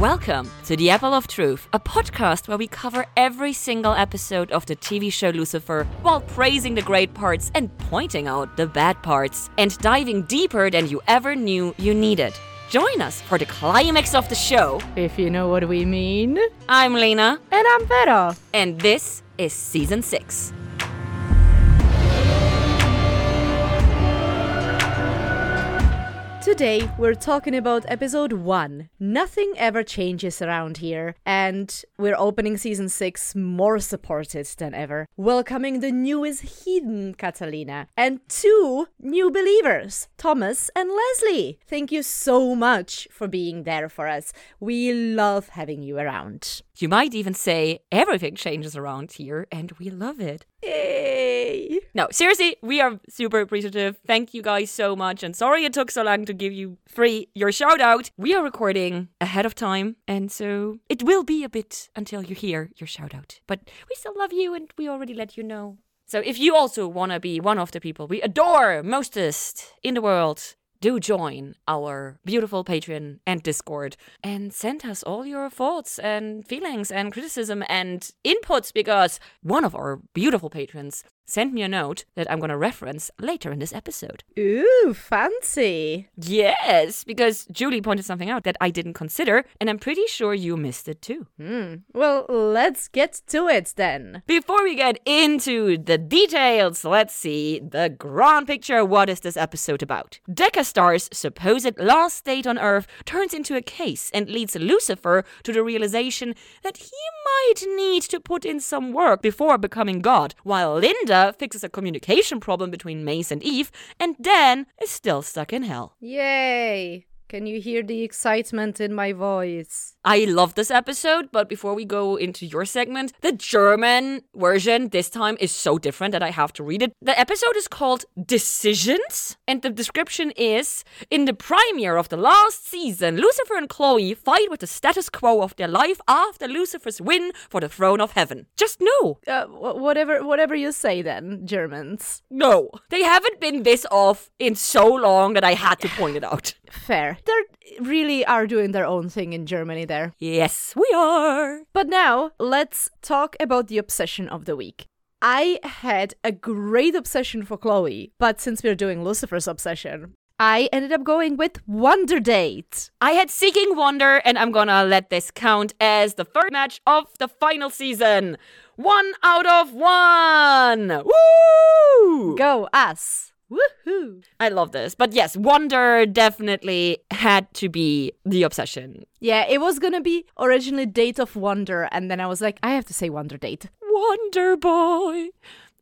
Welcome to The Apple of Truth, a podcast where we cover every single episode of the TV show Lucifer while praising the great parts and pointing out the bad parts, and diving deeper than you ever knew you needed. Join us for the climax of the show. If you know what we mean. I'm Lena, And I'm Vera. and this is season 6. Today we're talking about episode 1. Nothing ever changes around here. And we're opening season 6 more supported than ever. Welcoming the newest heathen, Catalina. And two new believers, Thomas and Leslie. Thank you so much for being there for us. We love having you around. You might even say everything changes around here, and we love it. Yay! No, seriously, we are super appreciative. Thank you guys so much. And sorry it took so long to give you free your shout out. We are recording ahead of time, and so it will be a bit until you hear your shout out. But we still love you, and we already let you know. So if you also want to be one of the people we adore mostest in the world, do join our beautiful Patreon and Discord and send us all your thoughts and feelings and criticism and inputs because one of our beautiful patrons sent me a note that I'm going to reference later in this episode. Ooh, fancy. Yes, because Julie pointed something out that I didn't consider, and I'm pretty sure you missed it too. Hmm. Well, let's get to it then. Before we get into the details, let's see the grand picture. What is this episode about? Deckerstar's supposed last state on Earth turns into a case and leads Lucifer to the realization that he might need to put in some work before becoming God, while Linda fixes a communication problem between Maze and Eve, and Dan is still stuck in hell. Yay! Can you hear the excitement in my voice? I love this episode, but before we go into your segment, the German version this time is so different that I have to read it. The episode is called Decisions, and the description is In the premiere of the last season, Lucifer and Chloe fight with the status quo of their life after Lucifer's win for the throne of heaven. Just no. Uh, whatever, whatever you say then, Germans. No. They haven't been this off in so long that I had to point it out. Fair. They really are doing their own thing in Germany there. Yes, we are. But now, let's talk about the obsession of the week. I had a great obsession for Chloe, but since we're doing Lucifer's obsession, I ended up going with Wonder Date. I had Seeking Wonder, and I'm gonna let this count as the third match of the final season. One out of one! Woo! Go us. Woohoo! I love this. But yes, Wonder definitely had to be the obsession. Yeah, it was gonna be originally Date of Wonder, and then I was like, I have to say Wonder Date. Wonder Boy!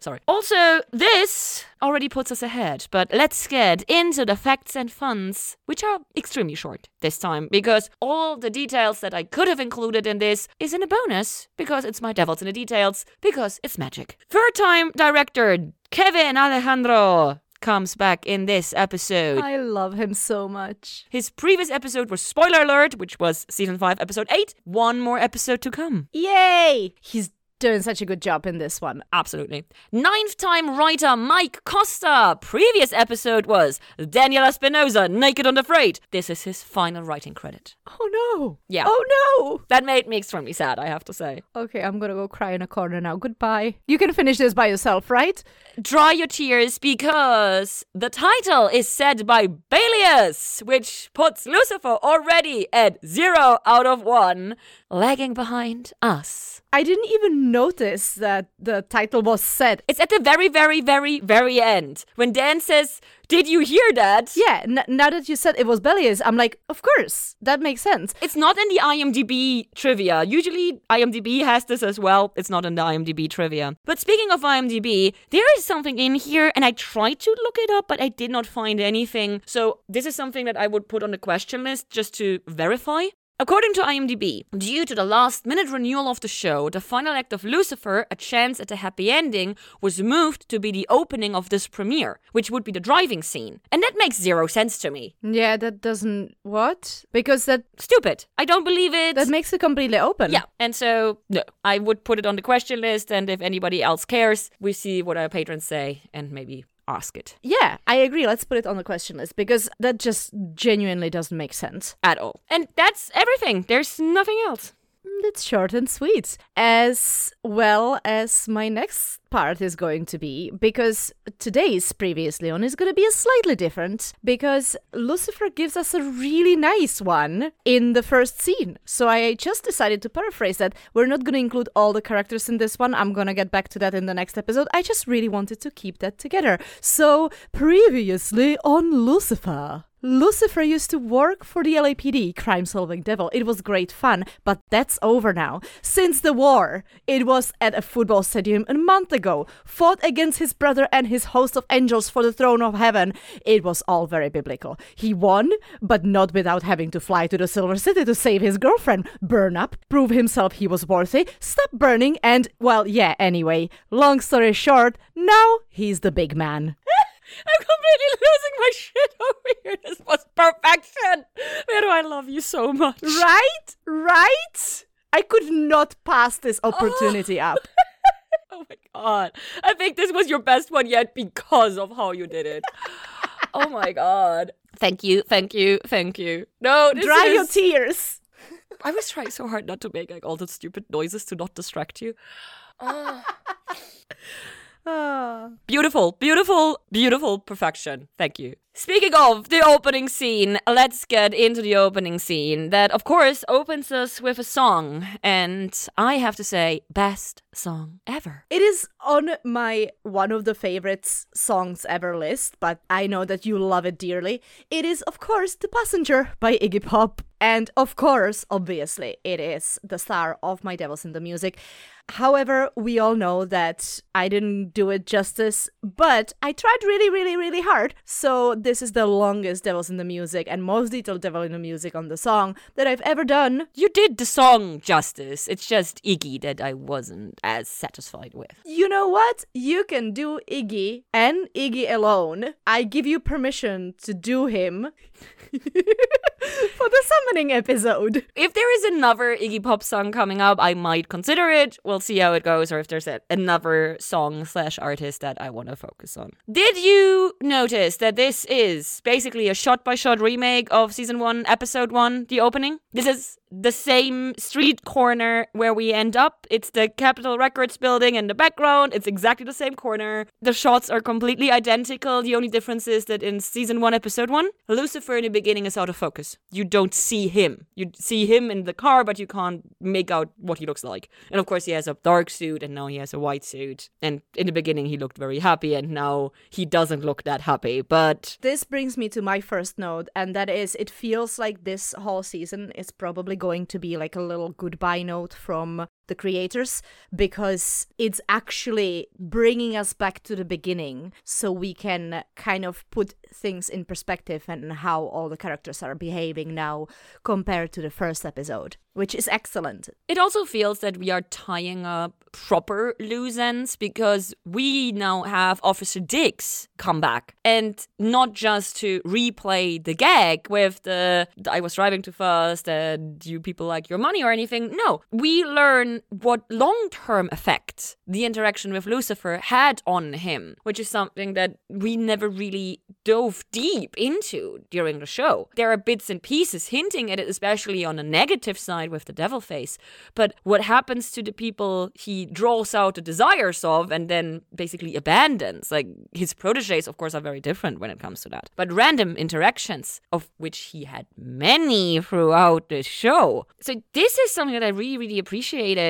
Sorry. Also, this already puts us ahead, but let's get into the facts and funs, which are extremely short this time, because all the details that I could have included in this is in a bonus, because it's my devils in the details, because it's magic. Third time director Kevin Alejandro comes back in this episode. I love him so much. His previous episode was Spoiler Alert, which was season 5, episode 8. One more episode to come. Yay! He's doing such a good job in this one. Absolutely. Ninth time writer Mike Costa. Previous episode was Daniel Espinoza, Naked and Afraid. This is his final writing credit. Oh no! Yeah. Oh no! That made me extremely sad, I have to say. Okay, I'm gonna go cry in a corner now. Goodbye. You can finish this by yourself, right? Dry your tears because the title is said by Belias, which puts Lucifer already at zero out of one, lagging behind us. I didn't even notice that the title was said. It's at the very, very, very, very end when Dan says, Did you hear that? Yeah, n- now that you said it was Belias, I'm like, of course, that makes sense. It's not in the IMDb trivia. Usually, IMDb has this as well. It's not in the IMDb trivia. But speaking of IMDb, there is something in here, and I tried to look it up, but I did not find anything. So, this is something that I would put on the question list just to verify. According to IMDb, due to the last minute renewal of the show, the final act of Lucifer, A Chance at a Happy Ending, was moved to be the opening of this premiere, which would be the driving scene. And that makes zero sense to me. Yeah, that doesn't. What? Because that Stupid. I don't believe it. that makes it completely open. Yeah, and so no, I would put it on the question list, and if anybody else cares, we see what our patrons say, and maybe ask it Yeah, I agree. Let's put it on the question list because that just genuinely doesn't make sense. at all. And that's everything. There's nothing else. It's short and sweet, as well as my next part is going to be, because today's previously on is going to be a slightly different, because Lucifer gives us a really nice one in the first scene. So I just decided to paraphrase that. We're not going to include all the characters in this one. I'm going to get back to that in the next episode. I just really wanted to keep that together. So, previously on Lucifer. Lucifer used to work for the LAPD, crime solving devil. It was great fun, but that's over now. Since the war, it was at a football stadium a month ago, fought against his brother and his host of angels for the throne of heaven. It was all very biblical. He won, but not without having to fly to the Silver City to save his girlfriend, burn up, prove himself he was worthy, stop burning, and, well, yeah, anyway, long story short, now he's the big man. I'm completely losing my shit over here. This was perfection. Where do I love you so much? Right? Right? I could not pass this opportunity up. Oh my god. I think this was your best one yet because of how you did it. oh my god. Thank you, thank you, thank you. No, Dry your tears. I was trying so hard not to make like all the stupid noises to not distract you. Ah. Ah. Beautiful, beautiful, beautiful perfection. Thank you. Speaking of the opening scene, let's get into the opening scene that, of course, opens us with a song. And I have to say, best song ever. It is on my one of the favorites songs ever list, but I know that you love it dearly. It is, of course, The Passenger by Iggy Pop. And of course, obviously, it is the star of My Devils in the Music. However, we all know that I didn't do it justice, but I tried really, really, really hard. So, this is the longest Devils in the Music and most detailed Devil in the Music on the song that I've ever done. You did the song justice. It's just Iggy that I wasn't as satisfied with. You know what? You can do Iggy and Iggy alone. I give you permission to do him for the summoning episode. If there is another Iggy Pop song coming up, I might consider it. We'll see how it goes, or if there's a, another song slash artist that I want to focus on. Did you notice that this is basically a shot by shot remake of season one, episode one, the opening? This is the same street corner where we end up. It's the Capitol Records building in the background. It's exactly the same corner. The shots are completely identical. The only difference is that in season one, episode one, Lucifer in the beginning is out of focus. You don't see him. You see him in the car, but you can't make out what he looks like. And of course, he has a dark suit and now he has a white suit. And in the beginning, he looked very happy and now he doesn't look that happy. But This brings me to my first note, and that is it feels like this whole season is probably going to be like a little goodbye note from the creators because it's actually bringing us back to the beginning so we can kind of put things in perspective and how all the characters are behaving now compared to the first episode, which is excellent. It also feels that we are tying up proper loose ends because we now have Officer Diggs come back and not just to replay the gag with the I was driving too fast and you people like your money or anything. No, we learn what long term effects the interaction with Lucifer had on him, which is something that we never really dove deep into during the show. There are bits and pieces hinting at it, especially on the negative side with the devil face. But what happens to the people he draws out the desires of and then basically abandons? Like his proteges, of course, are very different when it comes to that. But random interactions, of which he had many throughout the show. So this is something that I really, really appreciated.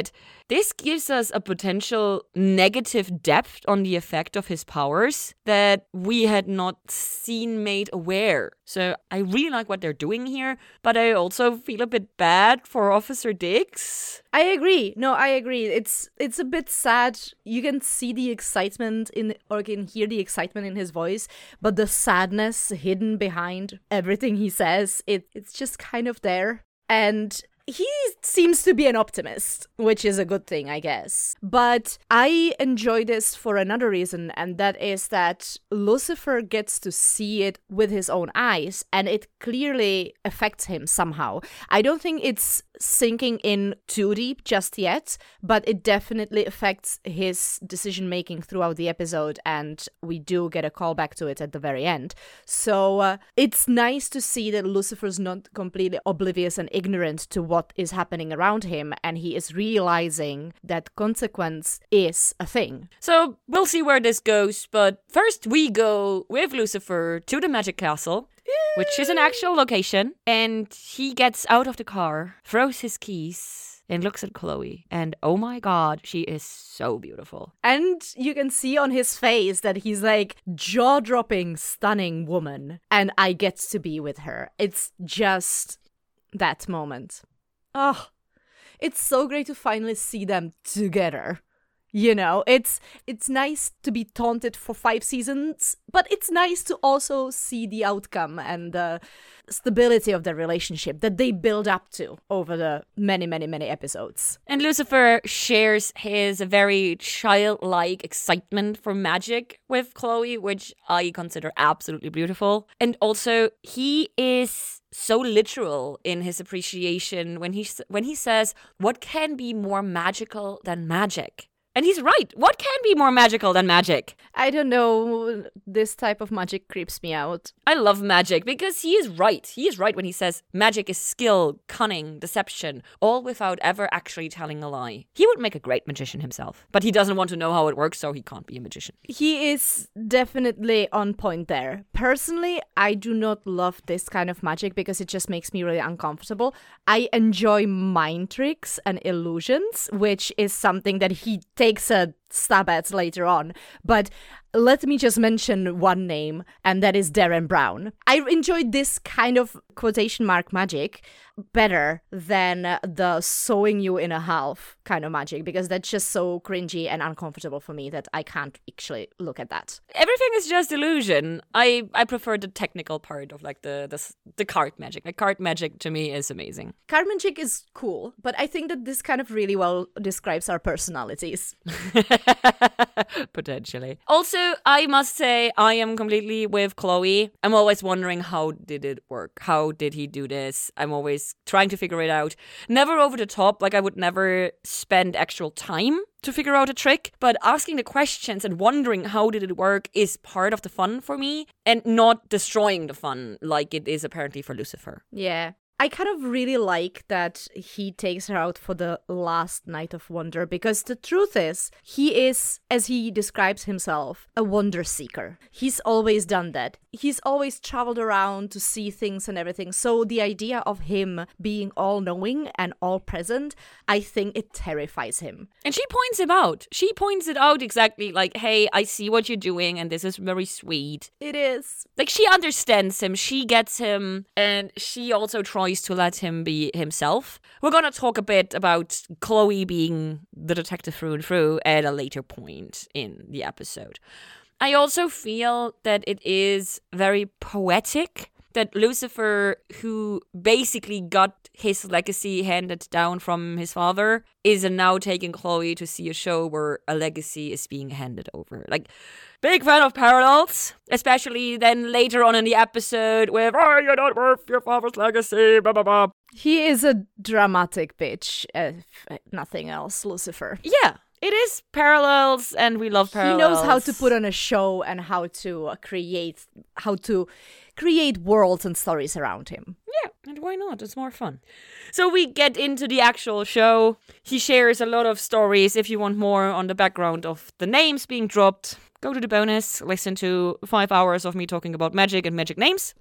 This gives us a potential negative depth on the effect of his powers that we had not seen made aware. So I really like what they're doing here, but I also feel a bit bad for Officer Diggs. I agree. No, I agree. It's it's a bit sad. You can see the excitement in or can hear the excitement in his voice, but the sadness hidden behind everything he says, it it's just kind of there. And he seems to be an optimist, which is a good thing, I guess. But I enjoy this for another reason, and that is that Lucifer gets to see it with his own eyes, and it clearly affects him somehow. I don't think it's sinking in too deep just yet, but it definitely affects his decision making throughout the episode, and we do get a callback to it at the very end. So uh, it's nice to see that Lucifer's not completely oblivious and ignorant to what is happening around him, and he is realizing that consequence is a thing. So we'll see where this goes, but first we go with Lucifer to the Magic Castle. Which is an actual location, and he gets out of the car, throws his keys, and looks at Chloe. And oh my god, she is so beautiful. And you can see on his face that he's like jaw dropping, stunning woman. And I get to be with her. It's just that moment. Oh, it's so great to finally see them together. You know, it's it's nice to be taunted for five seasons, but it's nice to also see the outcome and the stability of the relationship that they build up to over the many, many, many episodes. And Lucifer shares his very childlike excitement for magic with Chloe, which I consider absolutely beautiful. And also, he is so literal in his appreciation when he when he says, "What can be more magical than magic?" And he's right. What can be more magical than magic? I don't know. This type of magic creeps me out. I love magic because he is right. He is right when he says magic is skill, cunning, deception, all without ever actually telling a lie. He would make a great magician himself, but he doesn't want to know how it works, so he can't be a magician. He is definitely on point there. Personally, I do not love this kind of magic because it just makes me really uncomfortable. I enjoy mind tricks and illusions, which is something that he takes takes a stab at later on. But let me just mention one name, and that is Derren Brown. I enjoyed this kind of quotation mark magic better than the sewing you in a half kind of magic because that's just so cringy and uncomfortable for me that I can't actually look at that. Everything is just illusion. I I prefer the technical part of like the the, the card magic. Like card magic to me is amazing. Card magic is cool, but I think that this kind of really well describes our personalities. Potentially. Also, I must say I am completely with Chloe. I'm always wondering how did it work? How did he do this? I'm always trying to figure it out. Never over the top, like I would never spend actual time to figure out a trick, but asking the questions and wondering how did it work is part of the fun for me and not destroying the fun like it is apparently for Lucifer. Yeah. I kind of really like that he takes her out for the last night of wonder because the truth is, he is, as he describes himself, a wonder seeker. He's always done that. He's always traveled around to see things and everything. So the idea of him being all knowing and all present, I think it terrifies him. And she points him out. She points it out exactly like, hey, I see what you're doing and this is very sweet. It is. Like she understands him, she gets him, and she also tries to let him be himself. We're gonna talk a bit about Chloe being the detective through and through at a later point in the episode. I also feel that it is very poetic that Lucifer, who basically got his legacy handed down from his father, is now taking Chloe to see a show where a legacy is being handed over. Like, big fan of parallels, especially then later on in the episode with, oh, you're not worth your father's legacy, blah, blah, blah. He is a dramatic bitch, if nothing else, Lucifer. Yeah, it is parallels and we love parallels. He knows how to put on a show and how to uh, create how to create worlds and stories around him. Yeah, and why not? It's more fun. So we get into the actual show. He shares a lot of stories if you want more on the background of the names being dropped. Go to the bonus, listen to five hours of me talking about magic and magic names.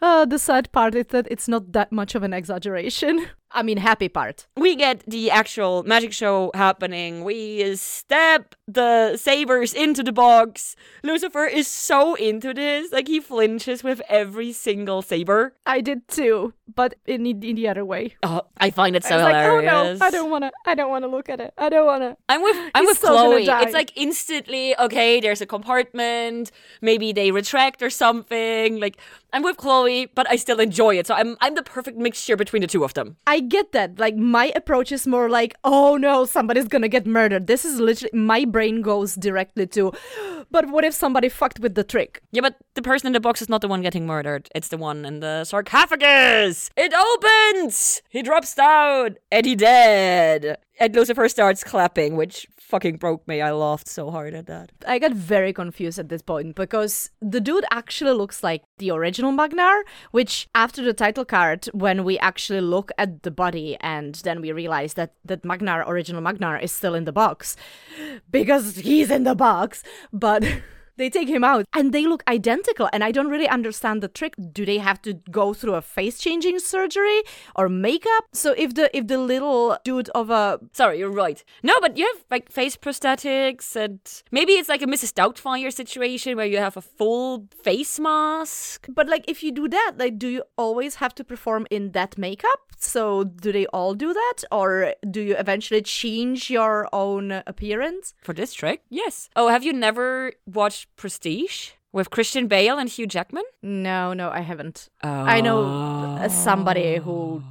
Uh, the sad part is that it's not that much of an exaggeration. I mean, happy part. We get the actual magic show happening. We step the sabers into the box. Lucifer is so into this. Like, he flinches with every single saber. I did too, but in, in the other way. Oh, I find it so hilarious. Like, oh no, I don't wanna. I don't wanna look at it. I don't wanna. I'm with I'm He's with Chloe. It's like instantly okay. There's a compartment. Maybe they retract or something. Like I'm with Chloe, but I still enjoy it. So I'm I'm the perfect mixture between the two of them. I get that. Like my approach is more like, oh no, somebody's gonna get murdered. This is literally my brain brain goes directly to, but what if somebody fucked with the trick? Yeah, but the person in the box is not the one getting murdered. It's the one in the sarcophagus. It opens. He drops down, and he dead. And Lucifer starts clapping, which fucking broke me. I laughed so hard at that. I got very confused at this point because the dude actually looks like the original Magnar, which after the title card, when we actually look at the body and then we realize that that Magnar, original Magnar, is still in the box because he's in the box, but. They take him out and they look identical. And I don't really understand the trick. Do they have to go through a face changing surgery or makeup? So if the if the little dude of a Sorry, you're right. No, but you have like face prosthetics and maybe it's like a Mrs. Doubtfire situation where you have a full face mask. but like if you do that, like do you always have to perform in that makeup? So do they all do that? Or do you eventually change your own appearance? For this trick? Yes. Oh, have you never watched Prestige? With Christian Bale and Hugh Jackman? No, no, I haven't. I know uh, somebody who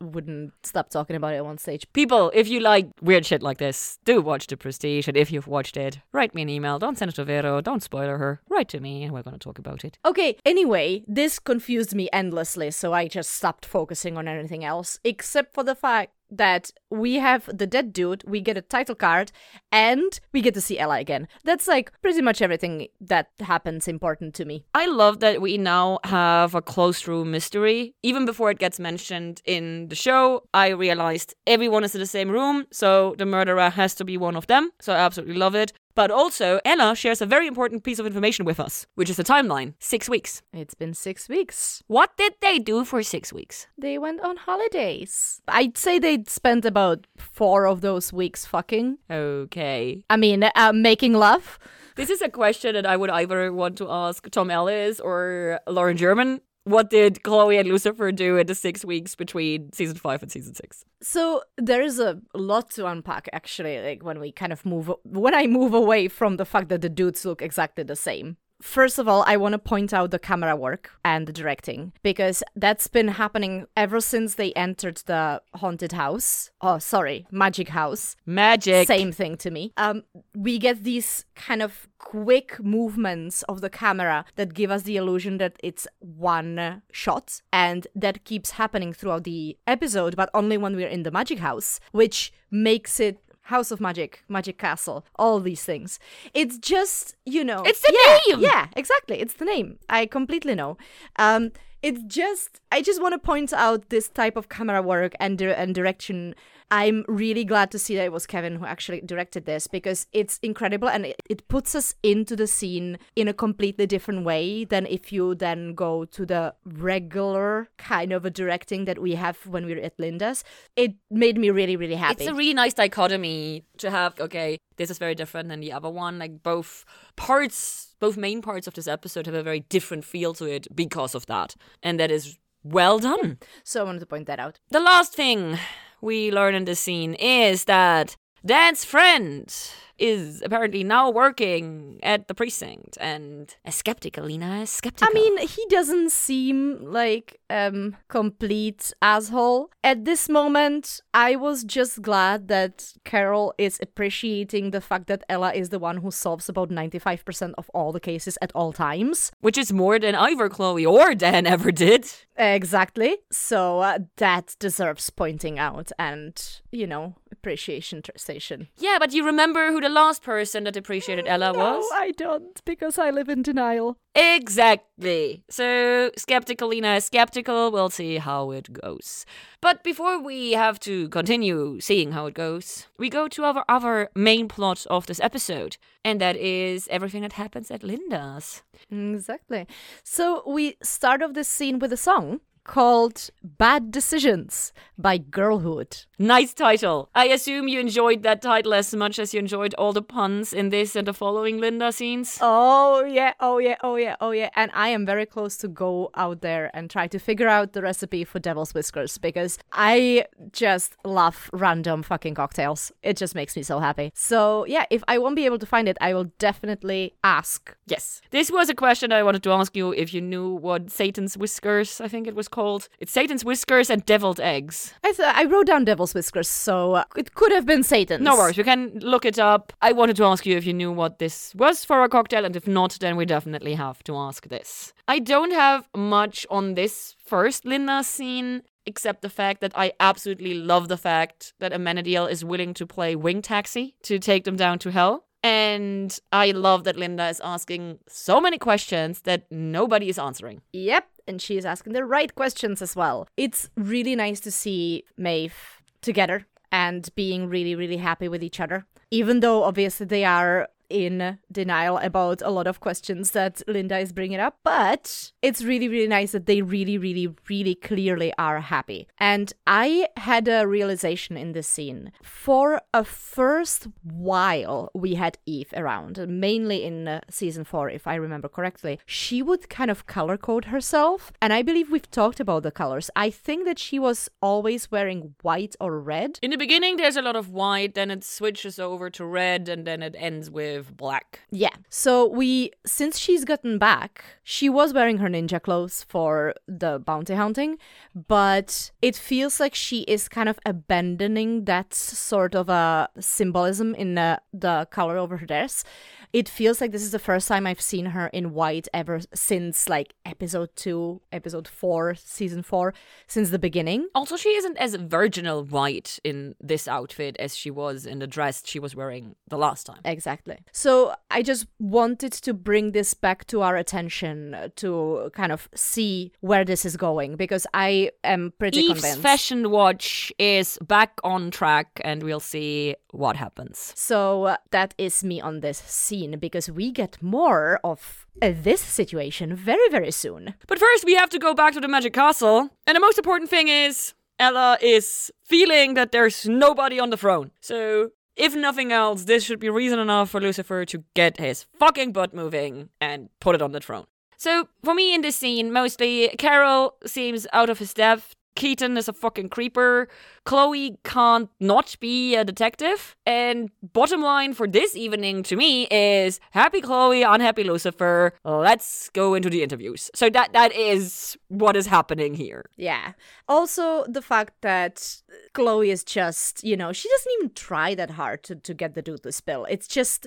wouldn't stop talking about it on stage. People, if you like weird shit like this, do watch The Prestige. And if you've watched it, write me an email. Don't send it to Vero. Don't spoiler her. Write to me and we're going to talk about it. Okay, anyway, this confused me endlessly, so I just stopped focusing on anything else, except for the fact that we have the dead dude, we get a title card, and we get to see Ella again. That's like pretty much everything that happens important to me. I love that we now have a closed room mystery. Even before it gets mentioned in the show, I realized everyone is in the same room, so the murderer has to be one of them. So I absolutely love it. But also, Ella shares a very important piece of information with us, which is the timeline six weeks. It's been six weeks. What did they do for six weeks? They went on holidays. I'd say they spent about four of those weeks fucking. Okay. I mean, uh, making love. This is a question that I would either want to ask Tom Ellis or Lauren German. What did Chloe and Lucifer do in the six weeks between season five and season six? So there is a lot to unpack actually, like when we kind of move when I move away from the fact that the dudes look exactly the same. First of all, I want to point out the camera work and the directing because that's been happening ever since they entered the haunted house. Oh, sorry, magic house. Magic. Same thing to me. Um, we get these kind of quick movements of the camera that give us the illusion that it's one shot, and that keeps happening throughout the episode, but only when we're in the magic house, which makes it. House of Magic, Magic Castle, all these things. It's just, you know. It's the yeah, name! Yeah, exactly. It's the name. I completely know. Um, it's just, I just want to point out this type of camera work and, di- and direction I'm really glad to see that it was Kevin who actually directed this because it's incredible and it, it puts us into the scene in a completely different way than if you then go to the regular kind of a directing that we have when we're at Linda's. It made me really, really happy. It's a really nice dichotomy to have. Okay, this is very different than the other one. Like both parts, both main parts of this episode have a very different feel to it because of that, and that is well done. so I wanted to point that out. The last thing we learn in this scene is that Dan's friend is apparently now working at the precinct and a skeptical, Lena is skeptical. I mean, he doesn't seem like um complete asshole. At this moment, I was just glad that Carol is appreciating the fact that Ella is the one who solves about 95% of all the cases at all times. which is more than either Chloe or Dan ever did. Exactly. So uh, that deserves pointing out and, you know, appreciation station. Yeah, but you remember who the last person that appreciated mm, Ella was? No, I don't because I live in denial. Exactly. So, skeptical Lena is skeptical. We'll see how it goes. But before we have to continue seeing how it goes, we go to our other main plot of this episode, and that is everything that happens at Linda's. Exactly. So we start off this scene with a song called Bad Decisions by Girlhood. Nice title. I assume you enjoyed that title as much as you enjoyed all the puns in this and the following Linda scenes. Oh yeah, oh yeah, oh yeah, oh yeah. And I am very close to go out there and try to figure out the recipe for devil's whiskers because I just love random fucking cocktails. It just makes me so happy. So yeah, if I won't be able to find it, I will definitely ask. Yes. This was a question I wanted to ask you if you knew what Satan's whiskers, I think it was called called it's Satan's whiskers and deviled eggs. I th- I wrote down Devil's Whiskers, so uh, it could have been Satan's. No worries, we can look it up. I wanted to ask you if you knew what this was for a cocktail, and if not, then we definitely have to ask this. I don't have much on this first Linda scene. Except the fact that I absolutely love the fact that Amenadiel is willing to play wing taxi to take them down to hell. And I love that Linda is asking so many questions that nobody is answering. Yep, and she is asking the right questions as well. It's really nice to see Maeve together and being really, really happy with each other. Even though obviously they are in denial about a lot of questions that Linda is bringing up, but it's really, really nice that they really, really, really clearly are happy. And I had a realization in this scene. For a first while, we had Eve around, mainly in uh, season four, if I remember correctly. She would kind of color code herself, and I believe we've talked about the colors. I think that she was always wearing white or red. In the beginning, there's a lot of white, then it switches over to red, and then it ends with black. Yeah. So we since she's gotten back, she was wearing her ninja clothes for the bounty hunting, but it feels like she is kind of abandoning that sort of a symbolism in uh, the color over her dress. It feels like this is the first time I've seen her in white ever since like episode 2, episode 4, season 4, since the beginning. Also, she isn't as virginal white in this outfit as she was in the dress she was wearing the last time. Exactly. So I just wanted to bring this back to our attention to kind of see where this is going because I am pretty Eve's convinced. fashion watch is back on track, and we'll see what happens. so uh, that is me on this scene because we get more of uh, this situation very, very soon. But first, we have to go back to the Magic Castle. And the most important thing is Ella is feeling that there's nobody on the throne. So, if nothing else, this should be reason enough for Lucifer to get his fucking butt moving and put it on the throne. So, for me in this scene, mostly Carol seems out of his depth. Keaton is a fucking creeper. Chloe can't not be a detective. And bottom line for this evening to me is happy Chloe, unhappy Lucifer. Let's go into the interviews. So that that is what is happening here. Yeah. Also, the fact that Chloe is just, you know, she doesn't even try that hard to, to get the dude to spill. It's just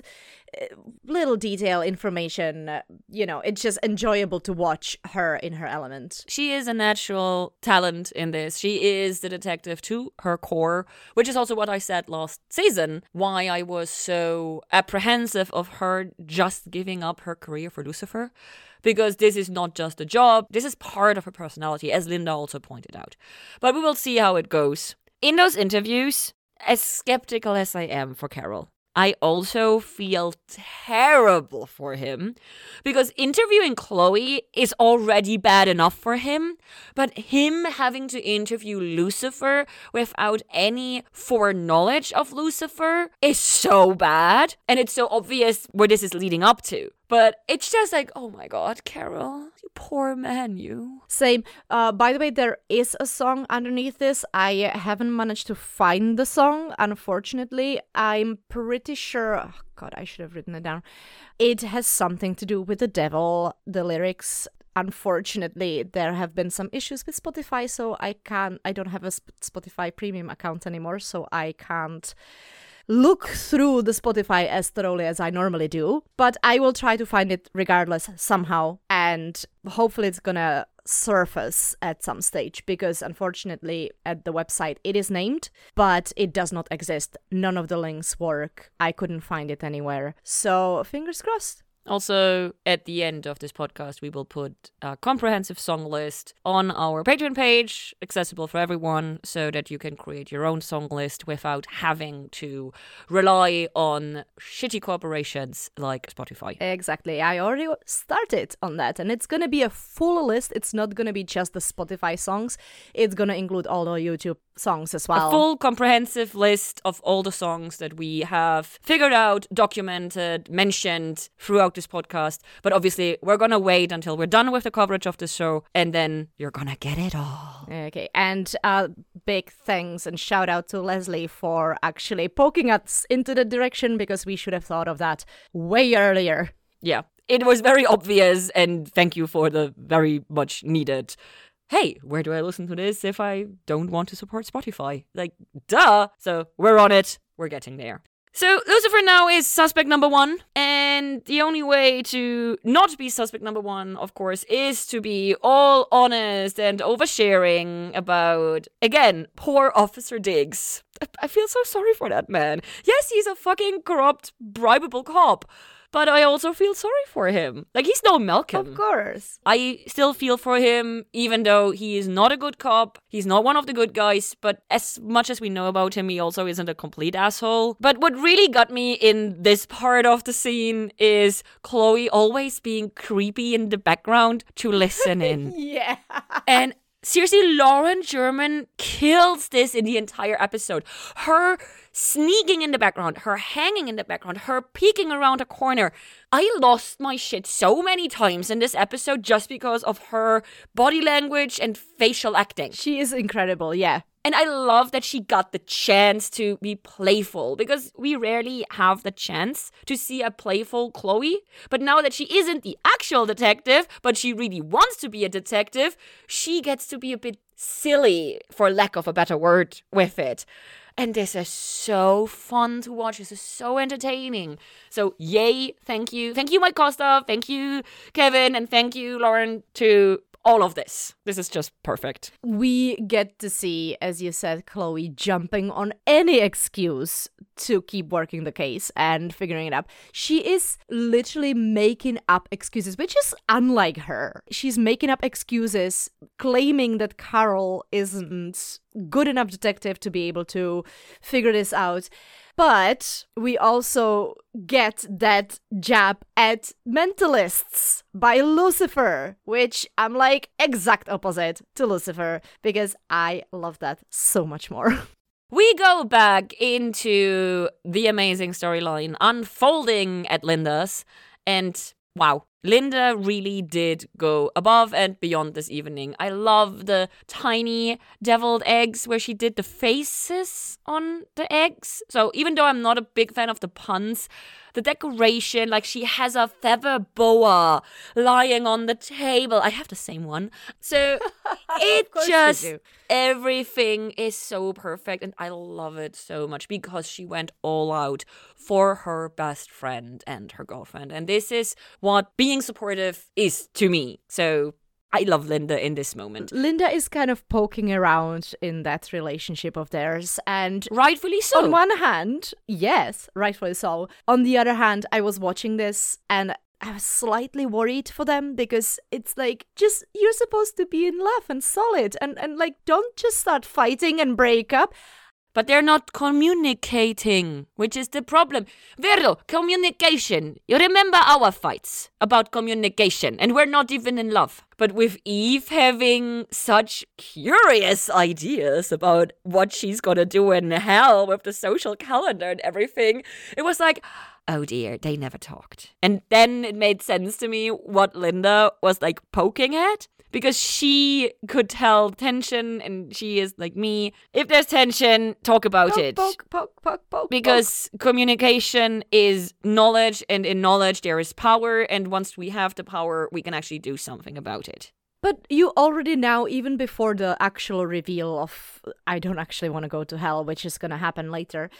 uh, little detail information. Uh, you know, it's just enjoyable to watch her in her element. She is a natural talent in this. She is the detective her core, which is also what I said last season. Why I was so apprehensive of her just giving up her career for Lucifer. Because this is not just a job, this is part of her personality, as Linda also pointed out. But we will see how it goes. In those interviews, as skeptical as I am for Carol, I also feel terrible for him because interviewing Chloe is already bad enough for him, but him having to interview Lucifer without any foreknowledge of Lucifer is so bad. And it's so obvious where this is leading up to. But it's just like, oh my god, Carol, you poor man, you. Same. Uh, by the way, there is a song underneath this. I haven't managed to find the song, unfortunately. I'm pretty sure. Oh, God, I should have written it down. It has something to do with the devil, the lyrics. Unfortunately, there have been some issues with Spotify, so I can't. I don't have a Spotify premium account anymore, so I can't look through the Spotify as thoroughly as I normally do, but I will try to find it regardless somehow, and hopefully it's gonna surface at some stage because unfortunately at the website it is named but it does not exist. None of the links work. I couldn't find it anywhere. So fingers crossed Also, at the end of this podcast, we will put a comprehensive song list on our Patreon page, accessible for everyone, so that you can create your own song list without having to rely on shitty corporations like Spotify. exactly. I already started on that and it's gonna be a full list. It's not gonna be just the spotify songs. It's gonna include all the youtube songs as well. A full comprehensive list of all the songs that we have figured out, documented, mentioned throughout this podcast. But obviously, we're gonna wait until we're done with the coverage of the show, and then you're gonna get it all. Okay, and uh, big thanks and shout out to Leslie for actually poking us into the direction because we should have thought of that way earlier. Yeah, it was very obvious, and thank you for the very much needed hey, where do I listen to this if I don't want to support Spotify? Like, duh. So we're on it. We're getting there. So Lucifer now is suspect number one, and the only way to not be suspect number one, of course, is to be all honest and oversharing about again poor Officer Diggs. I feel so sorry for that man. Yes, he's a fucking corrupt, bribable cop, but I also feel sorry for him. Like he's no Malcolm. Of course. I still feel for him, even though he is not a good cop. He's not one of the good guys, but as much as we know about him, he also isn't a complete asshole. But what really got me in this part of the scene is Chloe always being creepy in the background to listen in. Yeah. and seriously, Lauren German kills this in the entire episode. Her sneaking in the background, her hanging in the background, her peeking around a corner. I lost my shit so many times in this episode just because of her body language and facial acting. She is incredible, yeah. And I love that she got the chance to be playful because we rarely have the chance to see a playful Chloe. But now that she isn't the actual detective, but she really wants to be a detective, she gets to be a bit silly, for lack of a better word, with it. And this is so fun to watch. This is so entertaining. So, yay. Thank you. Thank you, Mike Costa. Thank you, Kevin. And thank you, Lauren, to all of this. This is just perfect. We get to see, as you said, Chloe jumping on any excuse to keep working the case and figuring it out. She is literally making up excuses, which is unlike her. She's making up excuses, claiming that Carol isn't good enough detective to be able to figure this out. But we also get that jab at mentalists by Lucifer, which I'm like exact opposite to Lucifer because I love that so much more. We go back into the amazing storyline unfolding at Linda's, and wow, Linda really did go above and beyond this evening. I love the tiny deviled eggs where she did the faces on the eggs. So even though I'm not a big fan of the puns, the decoration, like she has a feather boa lying on the table. I have the same one. So it just everything is so perfect and I love it so much because she went all out for her best friend and her girlfriend. And this is what being supportive is to me. So I love Linda in this moment. Linda is kind of poking around in that relationship of theirs, and rightfully so. On one hand, yes, rightfully so. On the other hand, I was watching this and I was slightly worried for them because it's like just you're supposed to be in love and solid and and like don't just start fighting and break up but they're not communicating, which is the problem. Vero, communication. You remember our fights about communication, and we're not even in love. But with Eve having such curious ideas about what she's gonna do in hell with the social calendar and everything, it was like, oh dear, they never talked. And then it made sense to me what Linda was like poking at because she could tell tension and she is like me. If there's tension, talk about poke, it. Poke, poke, poke, poke, because communication is knowledge, and in knowledge, there is power. And once we have the power, we can actually do something about it. But you already now, even before the actual reveal of I don't actually want to go to hell, which is going to happen later,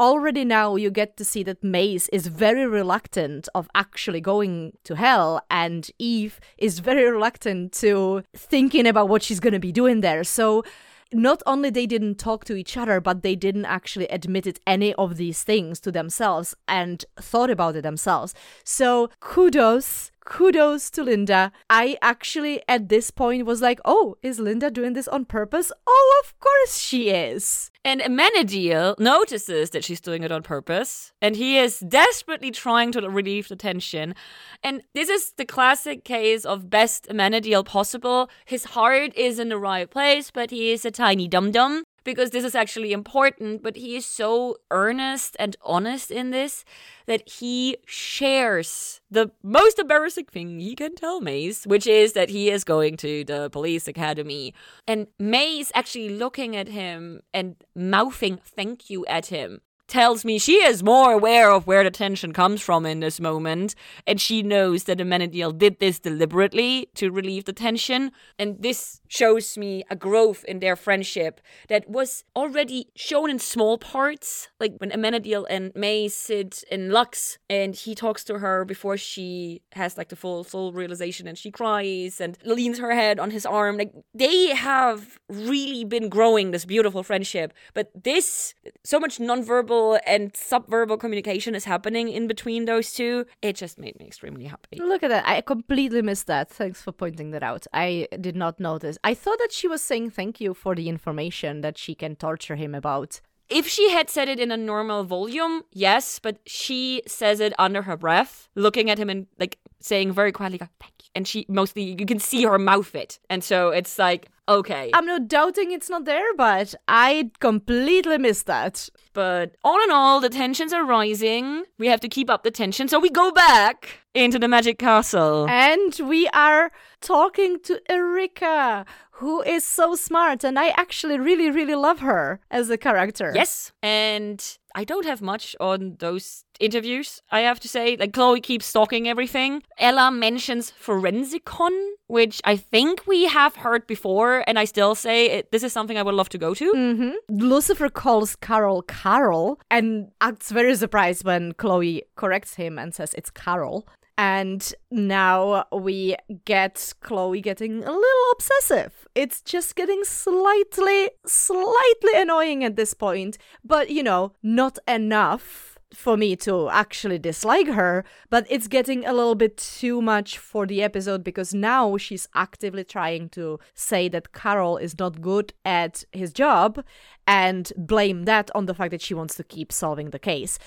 already now you get to see that Maze is very reluctant of actually going to hell, and Eve is very reluctant to thinking about what she's going to be doing there. So not only they didn't talk to each other but they didn't actually admit it any of these things to themselves and thought about it themselves so kudos kudos to Linda. I actually, at this point, was like, oh, is Linda doing this on purpose? Oh, of course she is. And Amenadiel notices that she's doing it on purpose, and he is desperately trying to relieve the tension. And this is the classic case of best Amenadiel possible. His heart is in the right place, but he is a tiny dum dum because this is actually important, but he is so earnest and honest in this that he shares the most embarrassing thing he can tell Maze, which is that he is going to the police academy. And Maze actually looking at him and mouthing thank you at him tells me she is more aware of where the tension comes from in this moment, and she knows that Amenadiel did this deliberately to relieve the tension. And this shows me a growth in their friendship that was already shown in small parts, like when Amenadiel and May sit in Lux, and he talks to her before she has like the full full realization, and she cries and leans her head on his arm. Like they have really been growing this beautiful friendship, but this so much nonverbal and subverbal communication is happening in between those two. It just made me extremely happy. Look at that. I completely missed that. Thanks for pointing that out. I did not notice. I thought that she was saying thank you for the information that she can torture him about. If she had said it in a normal volume, yes, but she says it under her breath, looking at him and like saying very quietly, thank you. And she mostly, you can see her mouth it. And so it's like, okay. I'm not doubting it's not there, but I completely missed that. But all in all, the tensions are rising. We have to keep up the tension. So we go back into the magic castle. And we are talking to Erika, who is so smart. And I actually really, really love her as a character. Yes. And I don't have much on those interviews, I have to say. Like, Chloe keeps stalking everything. Ella mentions Forensicon, which I think we have heard before, and I still say it, this is something I would love to go to. Mm-hmm. Lucifer calls Carol Carol and acts very surprised when Chloe corrects him and says it's Carol. And now we get Chloe getting a little obsessive. It's just getting slightly, slightly annoying at this point, but you know, not enough for me to actually dislike her, but it's getting a little bit too much for the episode because now she's actively trying to say that Carol is not good at his job and blame that on the fact that she wants to keep solving the case.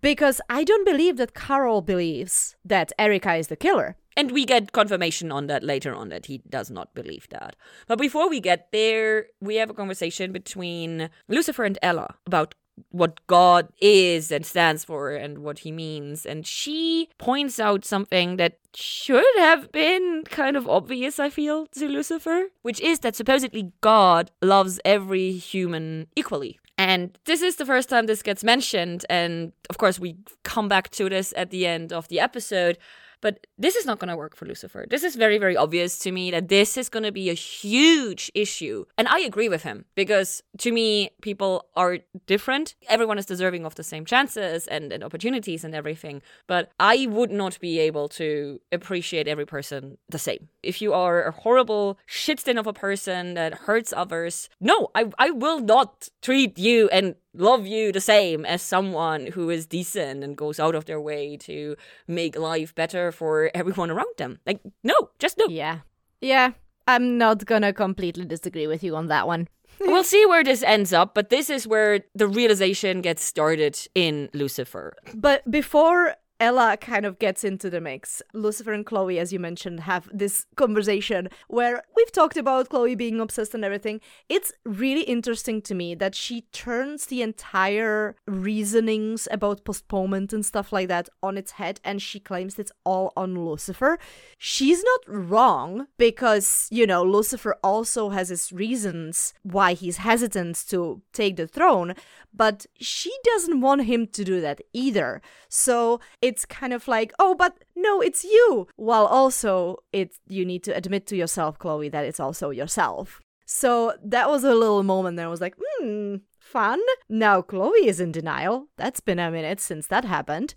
Because I don't believe that Carol believes that Erika is the killer. And we get confirmation on that later on that he does not believe that. But before we get there, we have a conversation between Lucifer and Ella about what God is and stands for and what he means. And she points out something that should have been kind of obvious, I feel, to Lucifer, which is that supposedly God loves every human equally. And this is the first time this gets mentioned. And of course, we come back to this at the end of the episode. But this is not going to work for Lucifer. This is very, very obvious to me that this is going to be a huge issue. And I agree with him because to me, people are different. Everyone is deserving of the same chances and, and opportunities and everything. But I would not be able to appreciate every person the same. If you are a horrible shitstin of a person that hurts others, no, I, I will not treat you and love you the same as someone who is decent and goes out of their way to make life better for everyone around them. Like, no, just no. Yeah. Yeah. I'm not gonna completely disagree with you on that one. we'll see where this ends up, but this is where the realization gets started in Lucifer. But before Ella kind of gets into the mix. Lucifer and Chloe, as you mentioned, have this conversation where we've talked about Chloe being obsessed and everything. It's really interesting to me that she turns the entire reasonings about postponement and stuff like that on its head and she claims it's all on Lucifer. She's not wrong because, you know, Lucifer also has his reasons why he's hesitant to take the throne, but she doesn't want him to do that either. So it's kind of like, oh, but no, it's you. While also, it you need to admit to yourself, Chloe, that it's also yourself. So that was a little moment that I was like, hmm, fun. Now Chloe is in denial. That's been a minute since that happened.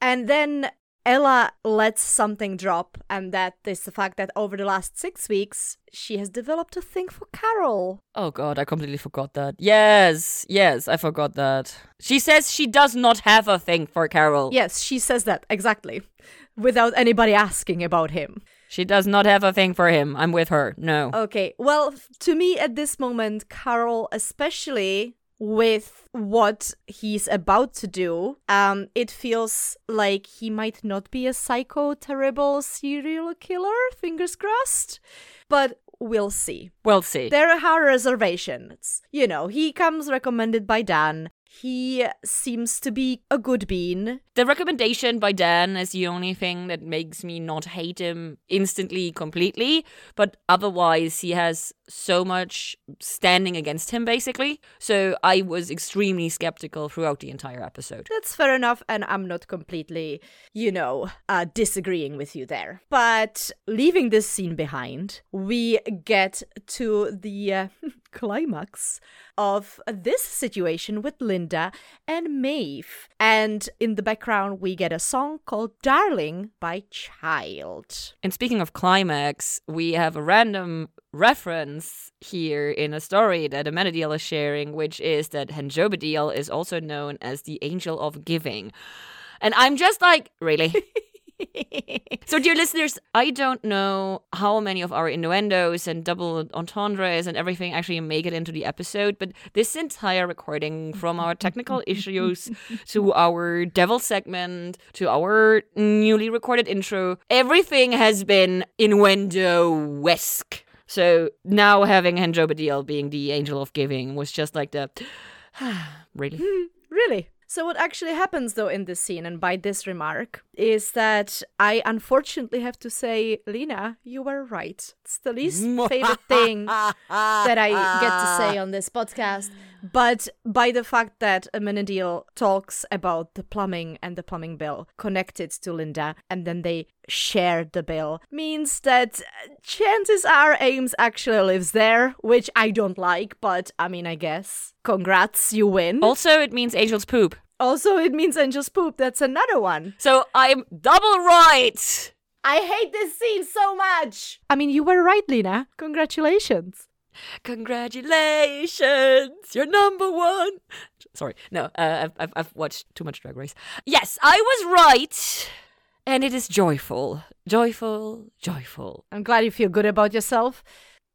And then Ella lets something drop, and that is the fact that over the last six weeks, she has developed a thing for Carol. Oh god, I completely forgot that. Yes, yes, I forgot that. She says she does not have a thing for Carol. Yes, she says that, exactly. Without anybody asking about him. She does not have a thing for him. I'm with her. No. Okay, well, to me at this moment, Carol, especially with what he's about to do, um, it feels like he might not be a psycho, terrible serial killer. Fingers crossed. But we'll see. We'll see. There are reservations. You know, he comes recommended by Dan. He seems to be a good bean. The recommendation by Dan is the only thing that makes me not hate him instantly, completely. But otherwise, he has so much standing against him, basically. So I was extremely skeptical throughout the entire episode. That's fair enough, and I'm not completely, you know, uh, disagreeing with you there. But leaving this scene behind, we get to the uh, climax of this situation with Linda and Maeve. And in the background, we get a song called Darling by Child. And speaking of climax, we have a random reference here in a story that Amenadiel is sharing, which is that Henjobadiel is also known as the angel of giving. And I'm just like, really? so, dear listeners, I don't know how many of our innuendos and double entendres and everything actually make it into the episode, but this entire recording, from our technical issues to our devil segment to our newly recorded intro, everything has been innuendo esque. So now having Henjobadiel being the angel of giving was just like the really. Hmm, really? So, what actually happens though in this scene, and by this remark, is that I unfortunately have to say, Lena, you were right. It's the least favorite thing that I get to say on this podcast. But by the fact that Amenadiel talks about the plumbing and the plumbing bill connected to Linda, and then they share the bill, means that uh, chances are Ames actually lives there, which I don't like, but I mean, I guess. Congrats, you win. Also, it means angels poop. Also, it means angels poop. That's another one. So I'm double right. I hate this scene so much. I mean, you were right, Lena. Congratulations. Congratulations, you're number one. Sorry, no, uh, I've, I've, I've watched too much Drag Race. Yes, I was right, and it is joyful, joyful, joyful. I'm glad you feel good about yourself.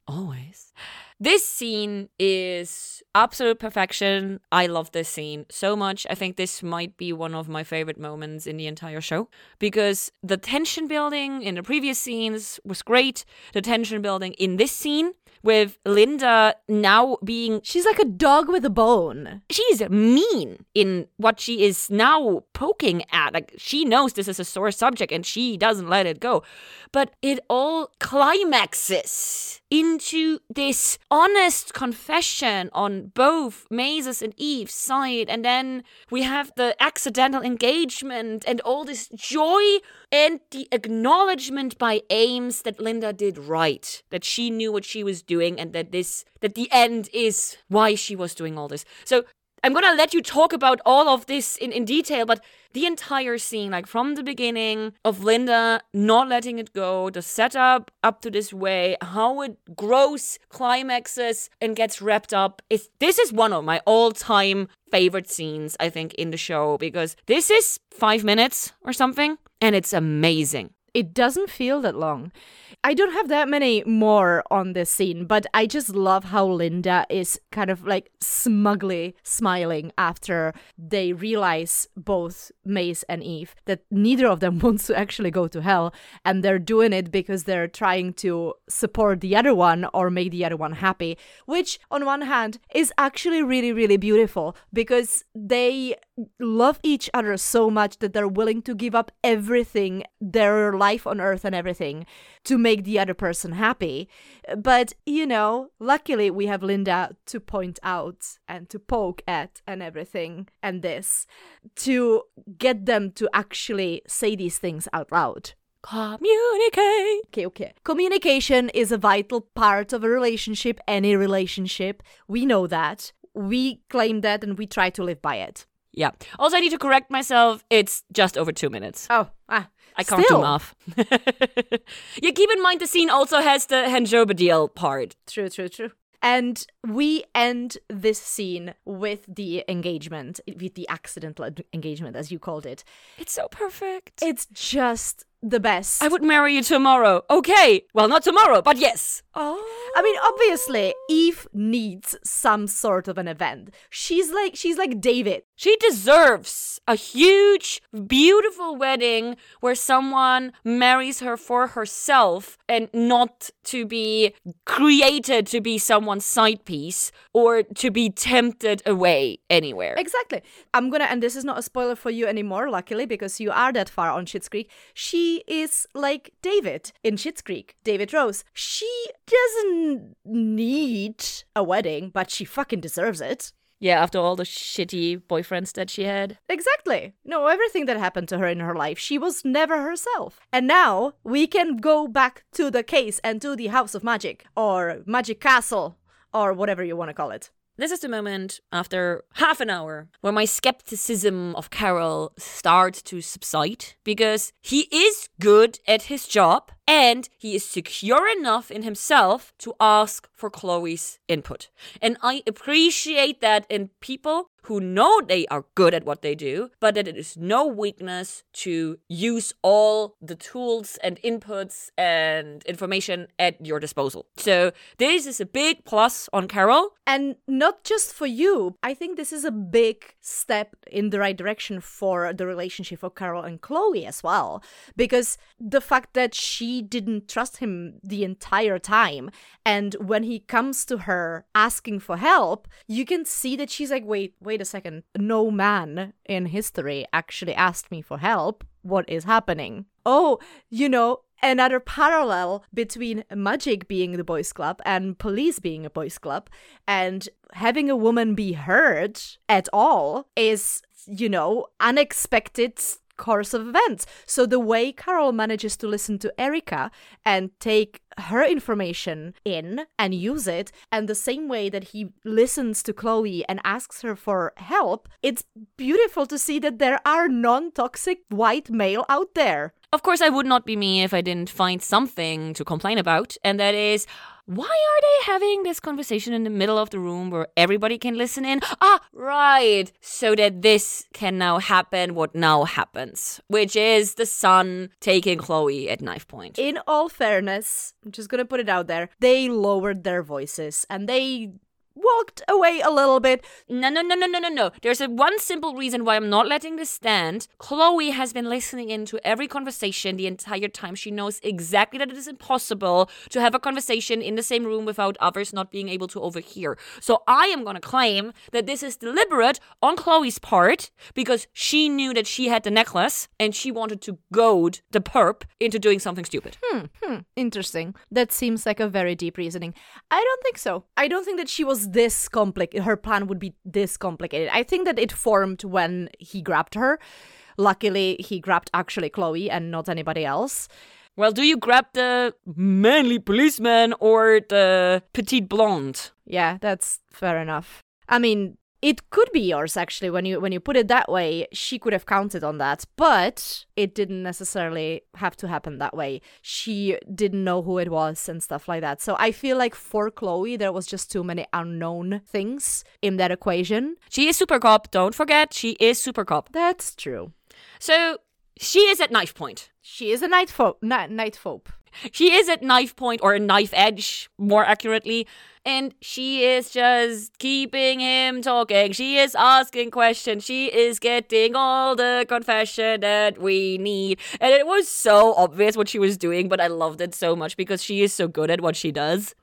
Always. This scene is absolute perfection. I love this scene so much. I think this might be one of my favorite moments in the entire show because the tension building in the previous scenes was great. The tension building in this scene with Linda now being She's like a dog with a bone. she's mean in what she is now poking at. Like she knows this is a sore subject and she doesn't let it go. But it all climaxes into this honest confession on both Maze's and Eve's side. And then we have the accidental engagement and all this joy and the acknowledgement by Ames that Linda did right, that she knew what she was doing and that this that the end is why she was doing all this. So I'm gonna let you talk about all of this in, in detail, but the entire scene, like from the beginning of Linda not letting it go, the setup up to this way, how it grows, climaxes, and gets wrapped up, is this is one of my all-time favorite scenes, I think, in the show, because this is five minutes or something, and it's amazing. It doesn't feel that long. I don't have that many more on this scene, but I just love how Linda is kind of like smugly smiling after they realize both Maze and Eve that neither of them wants to actually go to hell and they're doing it because they're trying to support the other one or make the other one happy, which on one hand is actually really really beautiful because they love each other so much that they're willing to give up everything, their life on earth and everything to make the other person happy. But, you know, luckily we have Linda to point out and to poke at and everything and this to get them to actually say these things out loud. Communicate. Okay, okay. Communication is a vital part of a relationship, any relationship. We know that. We claim that and we try to live by it. Yeah. Also, I need to correct myself. It's just over two minutes. Oh, ah. I can't do math. yeah, keep in mind the scene also has the Henjobadiel part. True, true, true. And we end this scene with the engagement, with the accidental engagement, as you called it. It's so perfect. It's just the best. I would marry you tomorrow. Okay. Well, not tomorrow, but yes. Oh. I mean, obviously, Eve needs some sort of an event. She's like she's like David. She deserves a huge, beautiful wedding where someone marries her for herself and not to be created to be someone's side piece or to be tempted away anywhere. Exactly. I'm gonna, and this is not a spoiler for you anymore, luckily, because you are that far on Schitt's Creek. She is like David in Schitt's Creek, David Rose. She doesn't need a wedding, but she fucking deserves it. Yeah, after all the shitty boyfriends that she had. Exactly. No, everything that happened to her in her life, she was never herself. And now we can go back to the case and to the House of Magic, or Magic Castle, or whatever you want to call it. This is the moment after half an hour where my skepticism of Carol starts to subside because he is good at his job and he is secure enough in himself to ask for Chloe's input. And I appreciate that in people who know they are good at what they do, but that it is no weakness to use all the tools and inputs and information at your disposal. So this is a big plus on Carol. And not just for you, I think this is a big step in the right direction for the relationship of Carol and Chloe as well. Because the fact that she didn't trust him the entire time, and when he comes to her asking for help, you can see that she's like, wait, wait a second, no man in history actually asked me for help. What is happening? Oh, you know, another parallel between magic being the boys club and police being a boys club and having a woman be heard at all is you know unexpected course of events. So the way carol manages to listen to erica and take her information in and use it and the same way that he listens to chloe and asks her for help it's beautiful to see that there are non-toxic white male out there. Of course, I would not be me if I didn't find something to complain about, and that is why are they having this conversation in the middle of the room where everybody can listen in? Ah, right. So that this can now happen, what now happens, which is the son taking Chloe at knife point. in all fairness, I'm just gonna put it out there, they lowered their voices and they walked away a little bit. No, no, no, no, no, no, no. There's a one simple reason why I'm not letting this stand. Chloe has been listening into every conversation the entire time. She knows exactly that it is impossible to have a conversation in the same room without others not being able to overhear. So I am going to claim that this is deliberate on Chloe's part because she knew that she had the necklace and she wanted to goad the perp into doing something stupid. Hmm, interesting. That seems like a very deep reasoning. I don't think so. I don't think that she was this complicated. Her plan would be this complicated. I think that it formed when he grabbed her. Luckily, he grabbed actually Chloe and not anybody else. Well, do you grab the manly policeman or the petite blonde? Yeah, that's fair enough. I mean, it could be yours actually when you when you put it that way. She could have counted on that, but it didn't necessarily have to happen that way. She didn't know who it was and stuff like that. So I feel like for Chloe there was just too many unknown things in that equation. She is super cop. Don't forget, she is super cop. That's true. So she is at knife point. She is a night phobe. Night phobe. She is at knife point or knife edge, more accurately. And she is just keeping him talking. She is asking questions. She is getting all the confession that we need. And it was so obvious what she was doing, but I loved it so much because she is so good at what she does.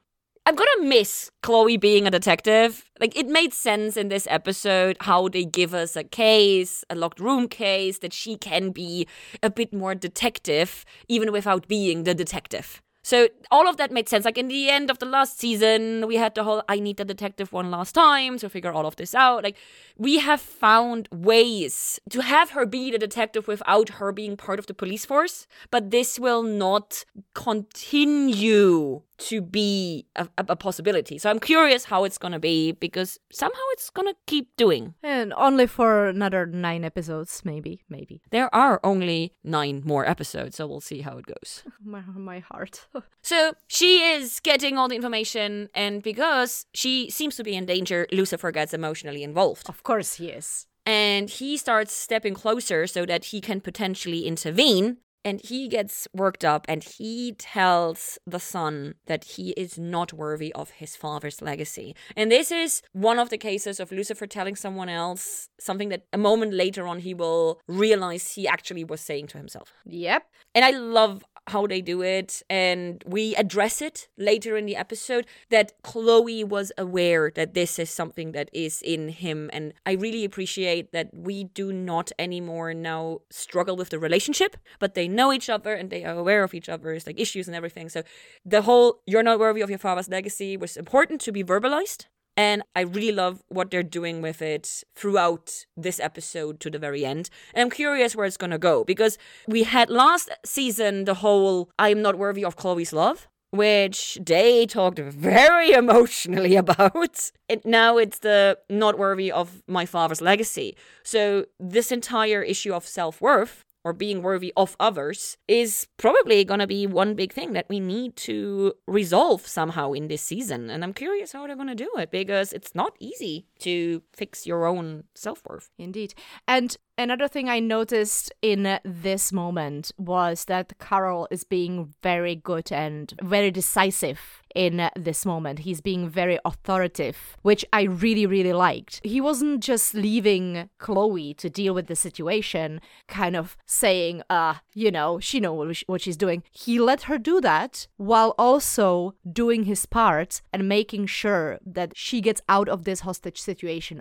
I'm gonna miss Chloe being a detective. Like, it made sense in this episode how they give us a case, a locked room case, that she can be a bit more detective, even without being the detective. So, all of that made sense. Like, in the end of the last season, we had the whole I need the detective one last time to figure all of this out. Like, we have found ways to have her be the detective without her being part of the police force, but this will not continue to be a, a, possibility. So I'm curious how it's gonna be because somehow it's gonna keep doing. And only for another nine episodes, maybe, maybe. There are only nine more episodes, so we'll see how it goes. My my heart. So she is getting all the information, and because she seems to be in danger, Lucifer gets emotionally involved. of course he is. And he starts stepping closer so that he can potentially intervene. and he gets worked up and he tells the son that he is not worthy of his father's legacy. And this is one of the cases of Lucifer telling someone else something that a moment later on he will realize he actually was saying to himself. Yep. And I love how they do it and we address it later in the episode that Chloe was aware that this is something that is in him and I really appreciate that we do not anymore now struggle with the relationship but they know each other and they are aware of each other's like issues and everything. So the whole you're not worthy of your father's legacy was important to be verbalized and I really love what they're doing with it throughout this episode to the very end. And I'm curious where it's going to go because we had last season the whole I'm not worthy of Chloe's love. Which they talked very emotionally about. And now it's the not worthy of my father's legacy. So, this entire issue of self worth or being worthy of others is probably going to be one big thing that we need to resolve somehow in this season. And I'm curious how they're going to do it because it's not easy to fix your own self worth. Indeed. And another thing I noticed in this moment was that Carol is being very good and very decisive in this moment. He's being very authoritative, which I really, really liked. He wasn't just leaving Chloe to deal with the situation, kind of saying, uh, you know, she knows what she's doing. He let her do that while also doing his part and making sure that she gets out of this hostage situation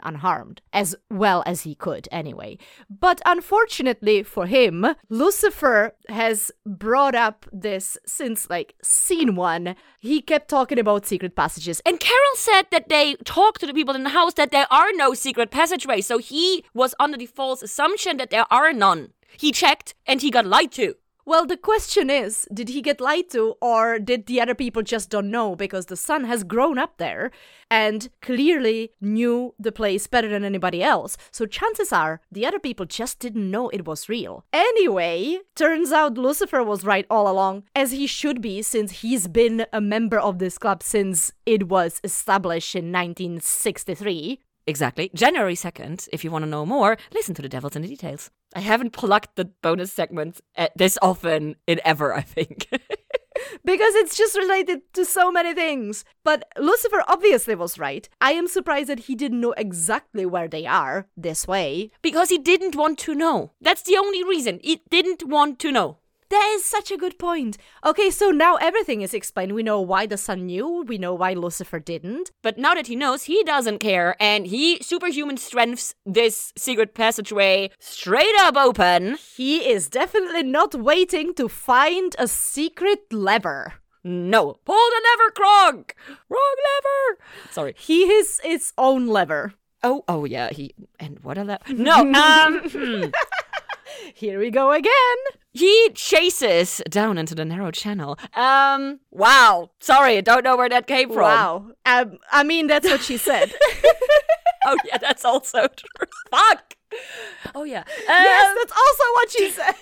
unharmed, as well as he could anyway. But unfortunately for him, Lucifer has brought up this since like scene one. He kept talking about secret passages. And Carol said that they talked to the people in the house that there are no secret passageways. So he was under the false assumption that there are none. He checked and he got lied to. Well, the question is, did he get lied to or did the other people just don't know because the son has grown up there and clearly knew the place better than anybody else. So chances are the other people just didn't know it was real. Anyway, turns out Lucifer was right all along as he should be since he's been a member of this club since it was established in 1963. Exactly. January 2nd, if you want to know more, listen to the Devils in the Details. I haven't plugged the bonus segments eh, this often in ever, I think. because it's just related to so many things. But Lucifer obviously was right. I am surprised that he didn't know exactly where they are this way. Because he didn't want to know. That's the only reason. He didn't want to know. That is such a good point. Okay, so now everything is explained. We know why the son knew, we know why Lucifer didn't. But now that he knows, he doesn't care, and he superhuman strengths this secret passageway straight up open. He is definitely not waiting to find a secret lever. No. Pull the lever, Kronk! Wrong lever! Sorry. He is its own lever. Oh, oh yeah, he and what a lever. No, um hmm. Here we go again. He chases down into the narrow channel. Um, wow. Sorry, I don't know where that came from. Wow. Um, I mean, that's what she said. oh, yeah, that's also true. Fuck. Oh, yeah. Um, yes, that's also what she said.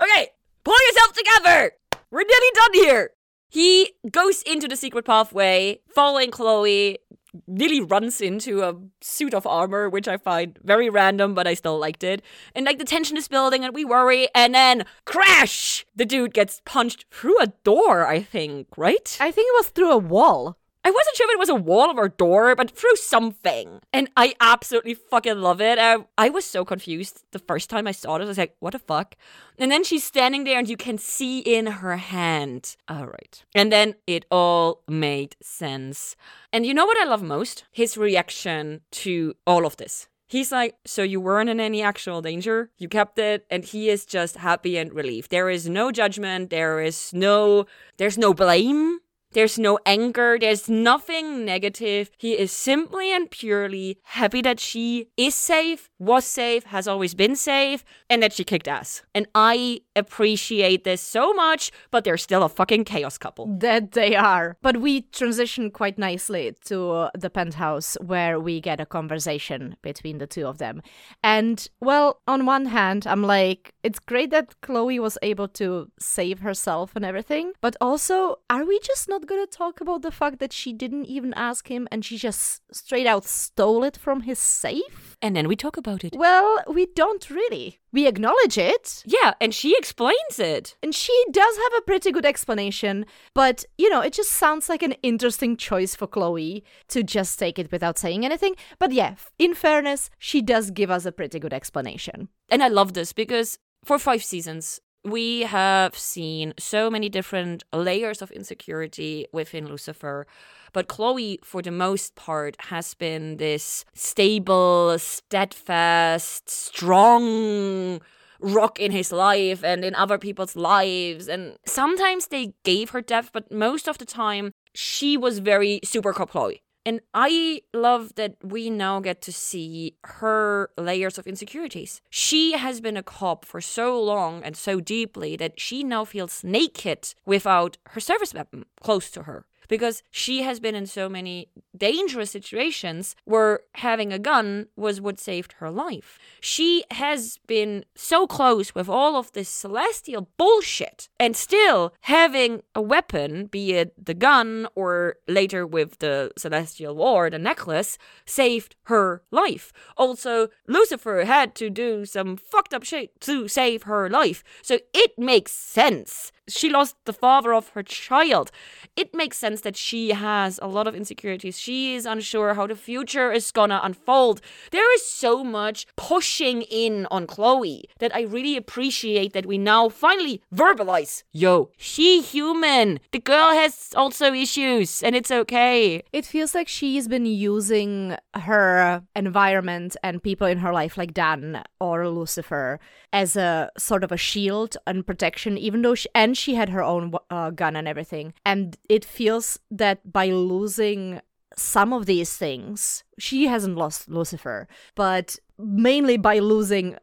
okay, pull yourself together. We're nearly done here. He goes into the secret pathway, following Chloe, nearly runs into a suit of armor, which I find very random, but I still liked it. And like the tension is building and we worry, and then crash! The dude gets punched through a door, I think, right? I think it was through a wall. I wasn't sure if it was a wall or a door, but through something. And I absolutely fucking love it. I, I was so confused the first time I saw it. I was like, what the fuck? And then she's standing there and you can see in her hand. All right. And then it all made sense. And you know what I love most? His reaction to all of this. He's like, So you weren't in any actual danger? You kept it? And he is just happy and relieved. There is no judgment. There is no, there's no blame. There's no anger. There's nothing negative. He is simply and purely happy that she is safe, was safe, has always been safe, and that she kicked ass. And I appreciate this so much, but they're still a fucking chaos couple. That they are. But we transition quite nicely to the penthouse where we get a conversation between the two of them. And, well, on one hand, I'm like, it's great that Chloe was able to save herself and everything, but also, are we just not not gonna talk about the fact that she didn't even ask him and she just straight out stole it from his safe? And then we talk about it. Well, we don't really. We acknowledge it. Yeah, and she explains it. And she does have a pretty good explanation, but you know, it just sounds like an interesting choice for Chloe to just take it without saying anything. But yeah, in fairness, she does give us a pretty good explanation. And I love this because for five seasons, we have seen so many different layers of insecurity within Lucifer. But Chloe, for the most part, has been this stable, steadfast, strong rock in his life and in other people's lives. And sometimes they gave her depth, but most of the time, she was very super Chloe. And I love that we now get to see her layers of insecurities. She has been a cop for so long and so deeply that she now feels naked without her service weapon close to her because she has been in so many dangerous situations where having a gun was what saved her life. She has been so close with all of this celestial bullshit and still having a weapon, be it the gun or later with the celestial war, the necklace, saved her life. Also, Lucifer had to do some fucked up shit to save her life. So it makes sense she lost the father of her child. It makes sense that she has a lot of insecurities. She is unsure how the future is gonna unfold. There is so much pushing in on Chloe that I really appreciate that we now finally verbalize. Yo, she human. The girl has also issues and it's okay. It feels like she's been using her environment and people in her life, like Dan or Lucifer, as a sort of a shield and protection, even though she, and she had her own uh, gun and everything. And it feels that by losing some of these things, she hasn't lost Lucifer, but mainly by losing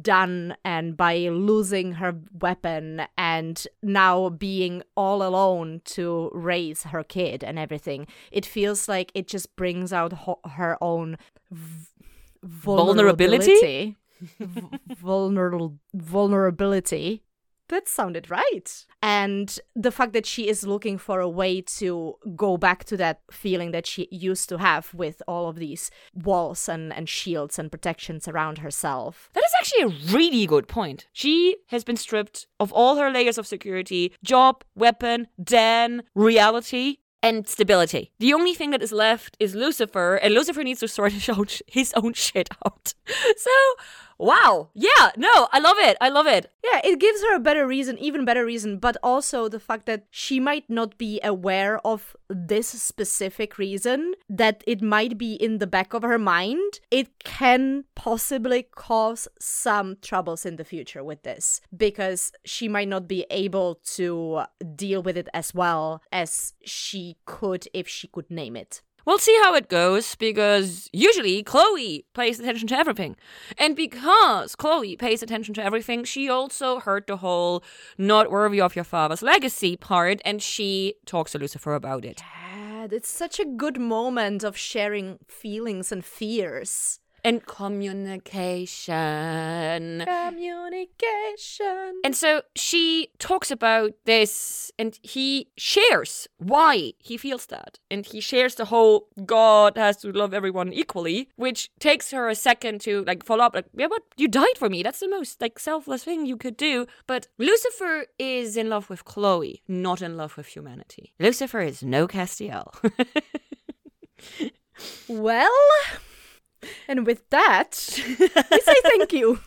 Dan and by losing her weapon and now being all alone to raise her kid and everything, it feels like it just brings out ho- her own v- vulnerability. vulnerable vulnerability that sounded right. And the fact that she is looking for a way to go back to that feeling that she used to have with all of these walls and, and shields and protections around herself. That is actually a really good point. She has been stripped of all her layers of security job, weapon, Dan, reality and stability. The only thing that is left is Lucifer, and Lucifer needs to sort out his own shit out. So, wow. Yeah, no, I love it. I love it. Yeah, it gives her a better reason, even better reason, but also the fact that she might not be aware of this specific reason, that it might be in the back of her mind. It can possibly cause some troubles in the future with this because she might not be able to deal with it as well as she could if she could name it. We'll see how it goes because usually Chloe pays attention to everything. And because Chloe pays attention to everything, she also heard the whole not worthy of your father's legacy part and she talks to Lucifer about it. Yeah, it's such a good moment of sharing feelings and fears and communication. Communication. And so she talks about this and he shares why he feels that. And he shares the whole God has to love everyone equally, which takes her a second to like follow up like, yeah, but you died for me. That's the most like selfless thing you could do. But Lucifer is in love with Chloe, not in love with humanity. Lucifer is no Castiel. well, and with that, we say thank you.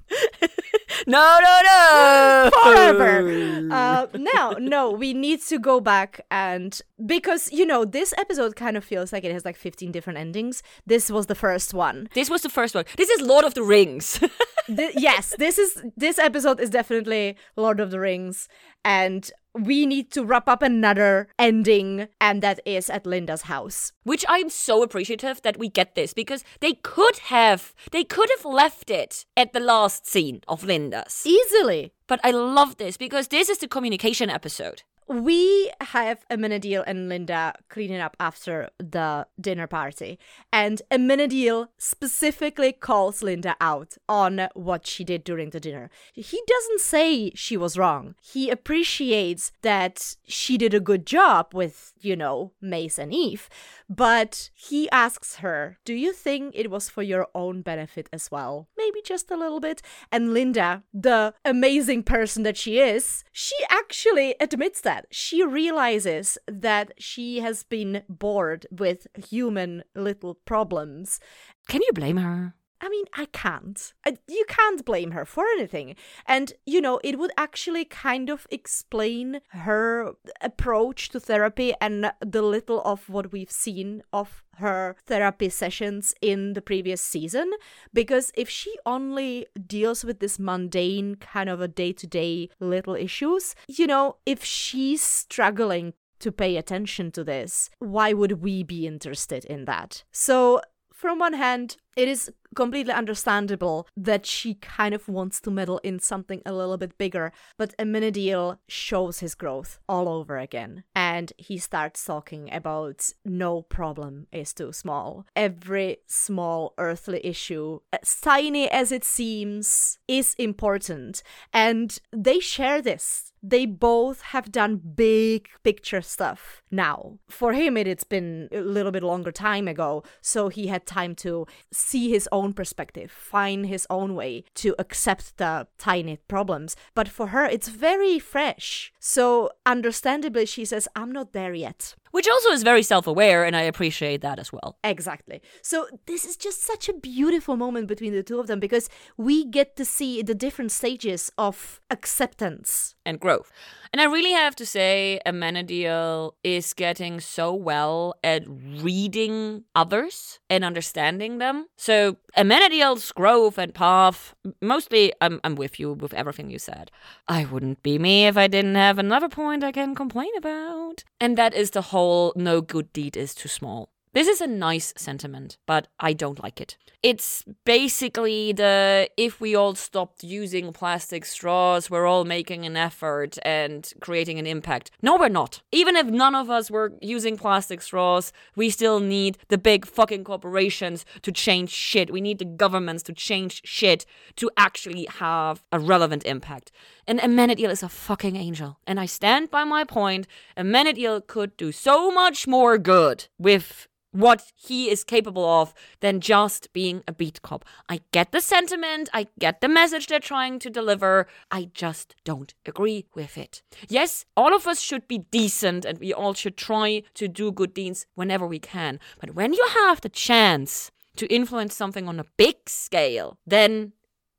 no, no, no. Forever. Uh, now, no, we need to go back and because you know this episode kind of feels like it has like 15 different endings. This was the first one. This was the first one. This is Lord of the Rings. Th- yes, this is this episode is definitely Lord of the Rings, and we need to wrap up another ending, and that is at Linda's house. Which I'm so appreciative that we get this because they could have they could have left it at the last scene of Linda's easily. But I love this because this is the communication episode we have Amenadiel and Linda cleaning up after the dinner party, and Amenadiel specifically calls Linda out on what she did during the dinner. He doesn't say she was wrong. He appreciates that she did a good job with, you know, Maze and Eve, but he asks her, Do you think it was for your own benefit as well? Maybe just a little bit. And Linda, the amazing person that she is, she actually admits that. She realizes that she has been bored with human little problems. Can you blame her? I mean, I can't. I, you can't blame her for anything. And, you know, it would actually kind of explain her approach to therapy and the little of what we've seen of her therapy sessions in the previous season. Because if she only deals with this mundane kind of a day to day little issues, you know, if she's struggling to pay attention to this, why would we be interested in that? So, from one hand, it is completely understandable that she kind of wants to meddle in something a little bit bigger, but Amenadiel shows his growth all over again. And he starts talking about no problem is too small. Every small earthly issue, as tiny as it seems, is important. And they share this they both have done big picture stuff now. For him, it's been a little bit longer time ago, so he had time to see his own perspective, find his own way to accept the tiny problems. But for her, it's very fresh. So, understandably, she says, I'm not there yet. Which also is very self aware, and I appreciate that as well. Exactly. So, this is just such a beautiful moment between the two of them because we get to see the different stages of acceptance and growth. And I really have to say, Amenadiel is getting so well at reading others and understanding them. So, Amenadiel's growth and path, mostly, I'm, I'm with you with everything you said. I wouldn't be me if I didn't have another point I can complain about. And that is the whole no good deed is too small. This is a nice sentiment, but I don't like it. It's basically the if we all stopped using plastic straws, we're all making an effort and creating an impact. No, we're not. Even if none of us were using plastic straws, we still need the big fucking corporations to change shit. We need the governments to change shit to actually have a relevant impact. And Amenadiel is a fucking angel. And I stand by my point. Amenadiel could do so much more good with what he is capable of than just being a beat cop. I get the sentiment, I get the message they're trying to deliver, I just don't agree with it. Yes, all of us should be decent and we all should try to do good deeds whenever we can. But when you have the chance to influence something on a big scale, then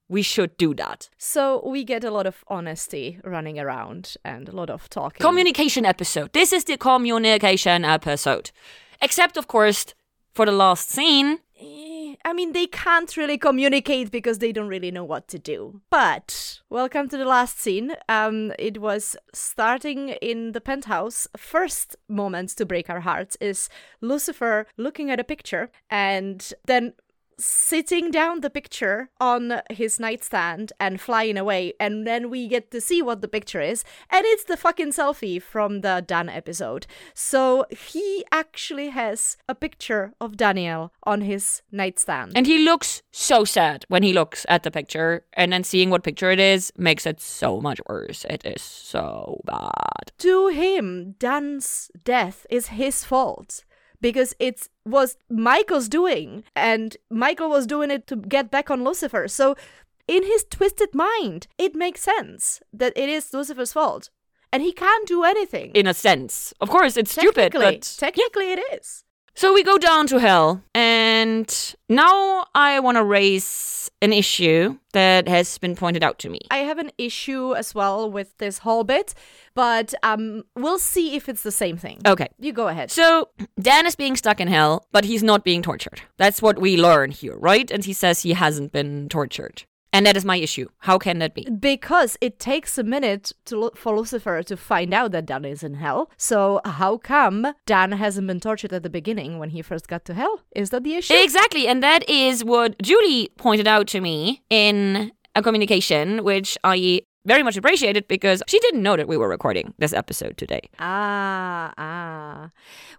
we should do that. So we get a lot of honesty running around and a lot of talking. Communication episode. This is the communication episode. Except, of course, for the last scene. Eh, I mean, they can't really communicate because they don't really know what to do. But welcome to the last scene. Um, it was starting in the penthouse. First moment to break our hearts is Lucifer looking at a picture and then sitting down the picture on his nightstand and flying away and then we get to see what the picture is and it's the fucking selfie from the Dan episode. So he actually has a picture of Daniel on his nightstand. And he looks so sad when he looks at the picture and then seeing what picture it is makes it so much worse. It is so bad. To him, Dan's death is his fault because it was Michael's doing, and Michael was doing it to get back on Lucifer. So, in his twisted mind, it makes sense that it is Lucifer's fault. And he can't do anything. In a sense. Of course, it's stupid, but. Technically, yeah. it is. So we go down to hell, and now I want to raise an issue that has been pointed out to me. I have an issue as well with this whole bit, but um, we'll see if it's the same thing. Okay. You go ahead. So Dan is being stuck in hell, but he's not being tortured. That's what we learn here, right? And he says he hasn't been tortured. And that is my issue. How can that be? Because it takes a minute to for Lucifer to find out that Dan is in hell. So how come Dan hasn't been tortured at the beginning when he first got to hell? Is that the issue? Exactly, and that is what Julie pointed out to me in a communication, which I very much appreciated because she didn't know that we were recording this episode today. Ah, ah.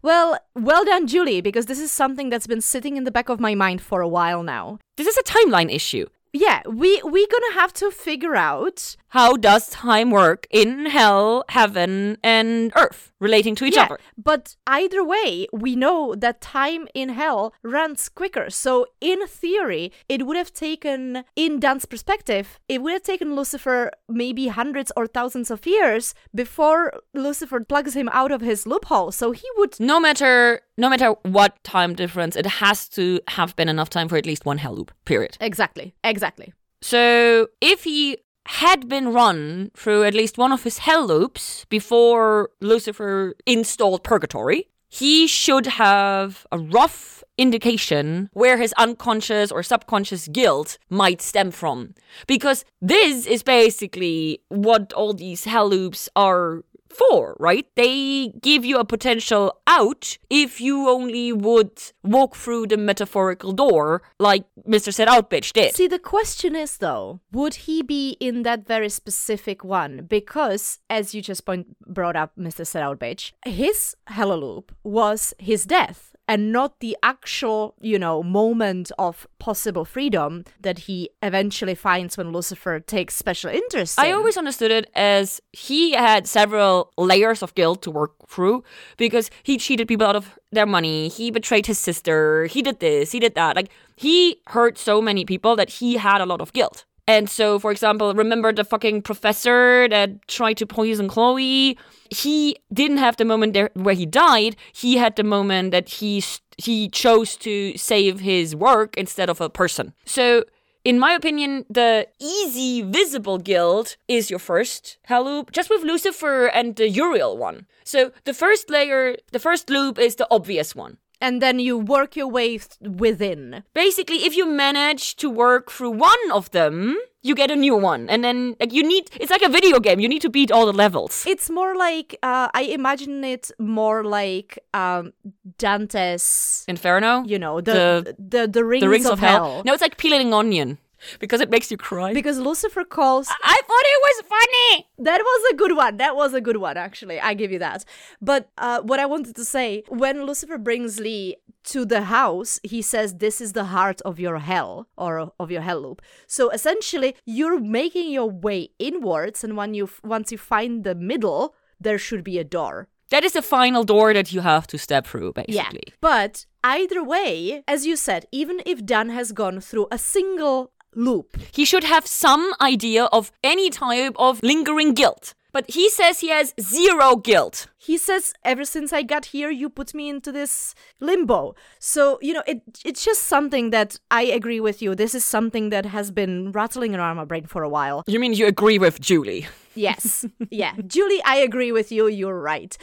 Well, well done, Julie, because this is something that's been sitting in the back of my mind for a while now. This is a timeline issue. Yeah, we we gonna have to figure out How does time work in hell, heaven, and earth relating to each yeah, other? But either way, we know that time in hell runs quicker. So in theory, it would have taken, in Dan's perspective, it would have taken Lucifer maybe hundreds or thousands of years before Lucifer plugs him out of his loophole. So he would No matter no matter what time difference, it has to have been enough time for at least one hell loop. Period. exactly, exactly. So if he had been run through at least one of his hell loops before Lucifer installed purgatory, he should have a rough indication where his unconscious or subconscious guilt might stem from. Because this is basically what all these hell loops are for, right? They give you a potential out if you only would walk through the metaphorical door like Mr. Set Out Bitch did. See, the question is though, would he be in that very specific one? Because, as you just point brought up, Mr. Set Out Bitch, his hella loop was his death. And not the actual, you know, moment of possible freedom that he eventually finds when Lucifer takes special interest in. I always understood it as he had several layers of guilt to work through because he cheated people out of their money, he betrayed his sister, he did this, he did that. Like, he hurt so many people that he had a lot of guilt. And so, for example, remember the fucking professor that tried to poison Chloe? He didn't have the moment there where he died. He had the moment that he he chose to save his work instead of a person. So in my opinion, the easy, visible guild is your first hell loop, just with Lucifer and the Uriel one. So the first layer, the first loop is the obvious one. And then you work your way within. Basically, if you manage to work through one of them, you get a new one. And then, like, you need, it's like a video game, you need to beat all the levels. It's more like uh, I imagine it more like um, Dante's, Inferno? you know, the the the, rings, the rings of, of, hell. No, it's like peeling onion because it makes you cry. Because Lucifer calls I thought it was funny. that was a good one. That was a good one, actually. I give you that. But uh, what I wanted to say when Lucifer brings Lee to the house, he says, This is the heart of your hell or of your hell loop. So essentially, you're making your way inwards, and when you once you find the middle, there should be a door. That is the final door that you have to step through, basically. Yeah. But either way, as you said, even if Dan has gone through a single loop, He should have some idea of any type of lingering guilt. But he says he has zero guilt. he says, ever since I got here, you put me into this limbo. So, you know, it it's just something that I agree with you. This is something that has been rattling around my brain for a while. You mean you agree with Julie? Yes. yeah. Julie, I agree with you. You're right.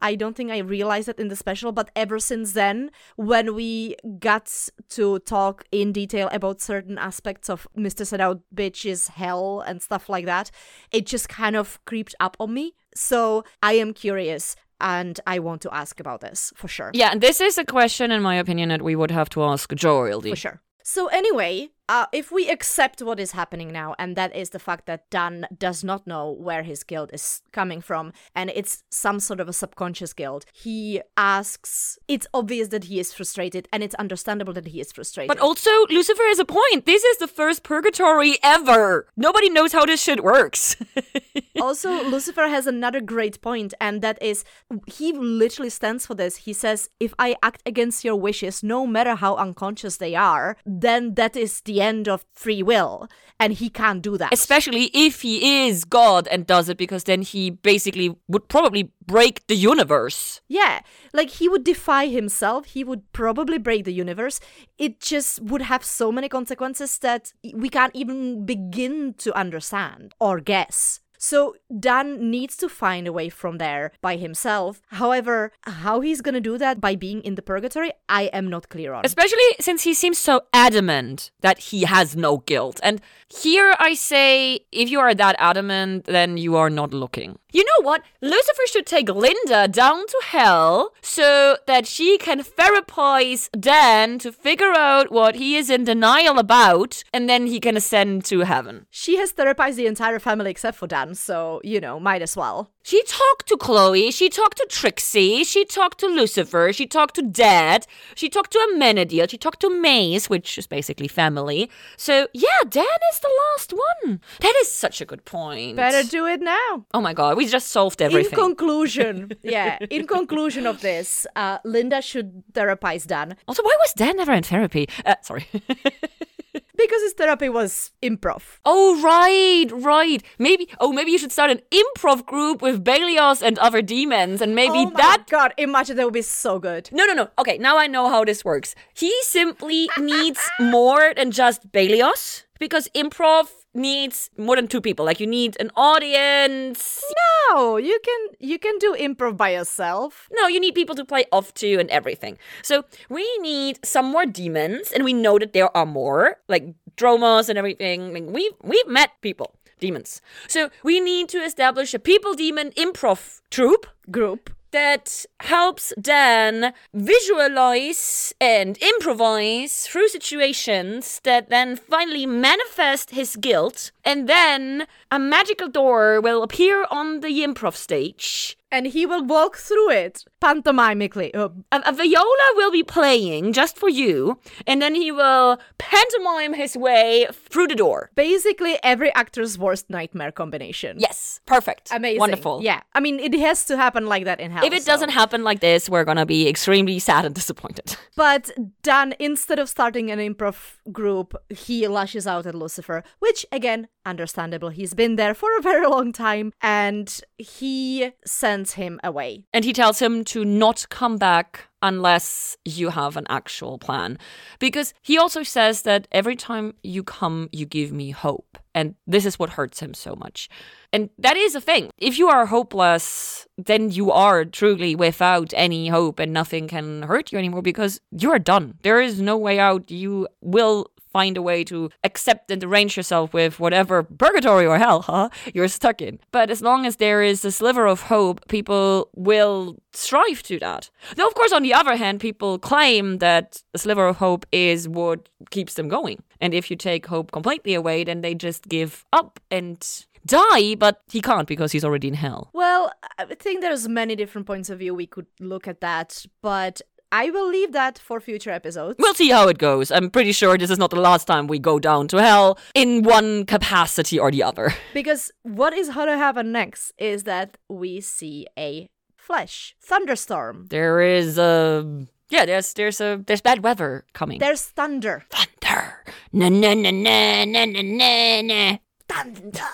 I don't think I realized it in the special, but ever since then, when we got to talk in detail about certain aspects of Mr. Set Out Bitch's hell and stuff like that, it just kind of creeped up on me. So I am curious and I want to ask about this for sure. Yeah, this is a question, in my opinion, that we would have to ask Joel. For sure. So anyway, uh, if we accept what is happening now, and that is the fact that Dan does not know where his guilt is coming from, and it's some sort of a subconscious guilt, he asks. It's obvious that he is frustrated, and it's understandable that he is frustrated. But also, Lucifer has a point. This is the first purgatory ever. Nobody knows how this shit works. also, Lucifer has another great point, and that is he literally stands for this. He says, If I act against your wishes, no matter how unconscious they are, then that is the end of free will. And he can't do that. Especially if he is God and does it, because then he basically would probably break the universe. Yeah, like he would defy himself, he would probably break the universe. It just would have so many consequences that we can't even begin to understand or guess. So Dan needs to find a way from there by himself. However, how he's gonna do that by being in the purgatory, I am not clear on. Especially since he seems so adamant that he has no guilt. And here I say, if you are that adamant, then you are not looking. You know what? Lucifer should take Linda down to hell so that she can therapize Dan to figure out what he is in denial about, and then he can ascend to heaven. She has therapized the entire family except for Dan, so, you know, might as well. She talked to Chloe, she talked to Trixie, she talked to Lucifer, she talked to Dad, she talked to Amenadiel, she talked to Maze, which is basically family. So, yeah, Dan is the last one. That is such a good point. Better do it now. Oh my god, we just solved everything. In conclusion, yeah, in conclusion of this, uh, Linda should therapize Dan also, why was Dan never in therapy? Uh, sorry. because his therapy was improv. Oh right, right. Maybe oh maybe you should start an improv group with Belias and other demons and maybe oh my that God, imagine that would be so good. No no no. Okay, now I know how this works. He simply needs more than just Belias because improv needs more than two people. Like you need an audience. No, you can you can do improv by yourself. No, you need people to play off to and everything. So we need some more demons, and we know that there are more, like Dromos and everything. Like we've we've met people, demons. So we need to establish a people demon improv troupe Group. That helps Dan visualize and improvise through situations that then finally manifest his guilt. And then a magical door will appear on the improv stage. And he will walk through it pantomimically. Uh, A, a viola will be playing just for you, and then he will pantomime his way through the door. basically, every actor's worst nightmare combination. Yes, perfect. Amazing. Wonderful. Yeah. I mean, it has to happen like that in hell. If it so- doesn't happen like this, we're gonna be extremely sad and disappointed. But Dan, instead of starting an improv group, he lashes out at Lucifer, which, again, understandable. He's been there for a very long time, and he sends him away. And he tells him to not come back unless you have an actual plan. Because he also says that every time you come, you give me hope. And this is what hurts him so much. And that is a thing. If you are hopeless, then you are truly without any hope and nothing can hurt you anymore because you're done. There is no way out. You will find a way to accept and arrange yourself with whatever purgatory or hell huh, you're stuck in. But as long as there is a sliver of hope, people will strive to that. Though, of course, on the other hand, people claim that a sliver of hope is what keeps them going. And if you take hope completely away, then they just give up and die, but he can't because he's already in hell. Well, I think there's many different points of view we could look at that, but I will leave that for future episodes. We'll see how it goes. I'm pretty sure this is not the last time we go down to hell in one capacity or the other. Because what is gonna happen next is that we see a flash thunderstorm. There is a yeah, there's there's a there's bad weather coming. There's thunder. thunder. Na na na na na na na na. Thunder.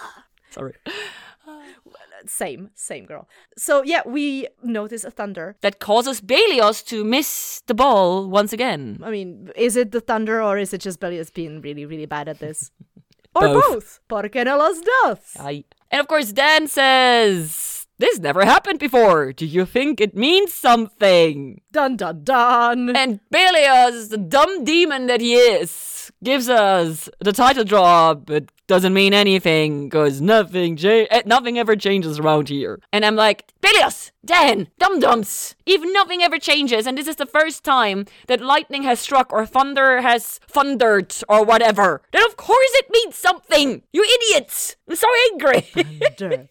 Sorry. Same, same girl. So yeah, we notice a thunder. That causes Belias to miss the ball once again. I mean, is it the thunder or is it just Belias being really, really bad at this? or Both. both? Porque no los dos. I and of course Dan says this never happened before. Do you think it means something? Dun dun dun. And Belias, the dumb demon that he is, gives us the title drop. It doesn't mean anything because nothing, eh, nothing ever changes around here. And I'm like, Belias, Dan, dum dums. if nothing ever changes, and this is the first time that lightning has struck or thunder has thundered or whatever. Then of course it means something. You idiots! I'm so angry.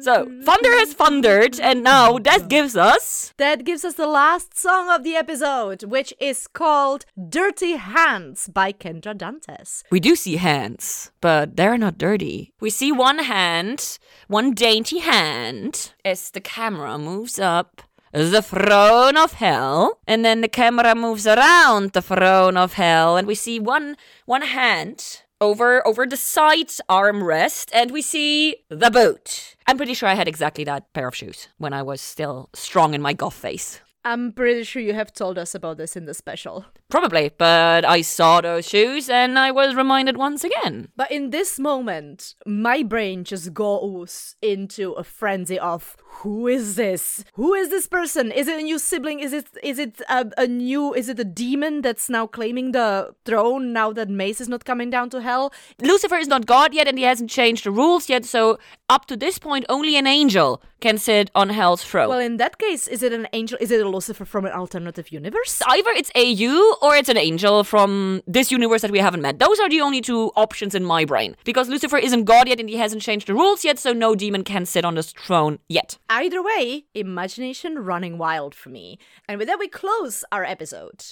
so thunder has thundered, and now that gives us That gives us the last song of the episode, which is called Dirty Hands by Kendra Dantes. We do see hands, but they're not dirty. We see one hand, one dainty hand, as the camera moves up the throne of hell, and then the camera moves around the throne of hell, and we see one one hand over over the side armrest, and we see the boot. I'm pretty sure I had exactly that pair of shoes when I was still strong in my goth phase. I'm pretty sure you have told us about this in the special. Probably, but I saw those shoes and I was reminded once again. But in this moment, my brain just goes into a frenzy of who is this? Who is this person? Is it a new sibling? Is it is it a, a new is it a demon that's now claiming the throne now that Maze is not coming down to hell? Lucifer is not God yet and he hasn't changed the rules yet, so up to this point only an angel can sit on hell's throne. Well, in that case, is it an angel? Is it a Lucifer from an alternative universe? Either it's AU or it's an angel from this universe that we haven't met. Those are the only two options in my brain. Because Lucifer isn't God yet and he hasn't changed the rules yet, so no demon can sit on this throne yet. Either way, imagination running wild for me. And with that, we close our episode.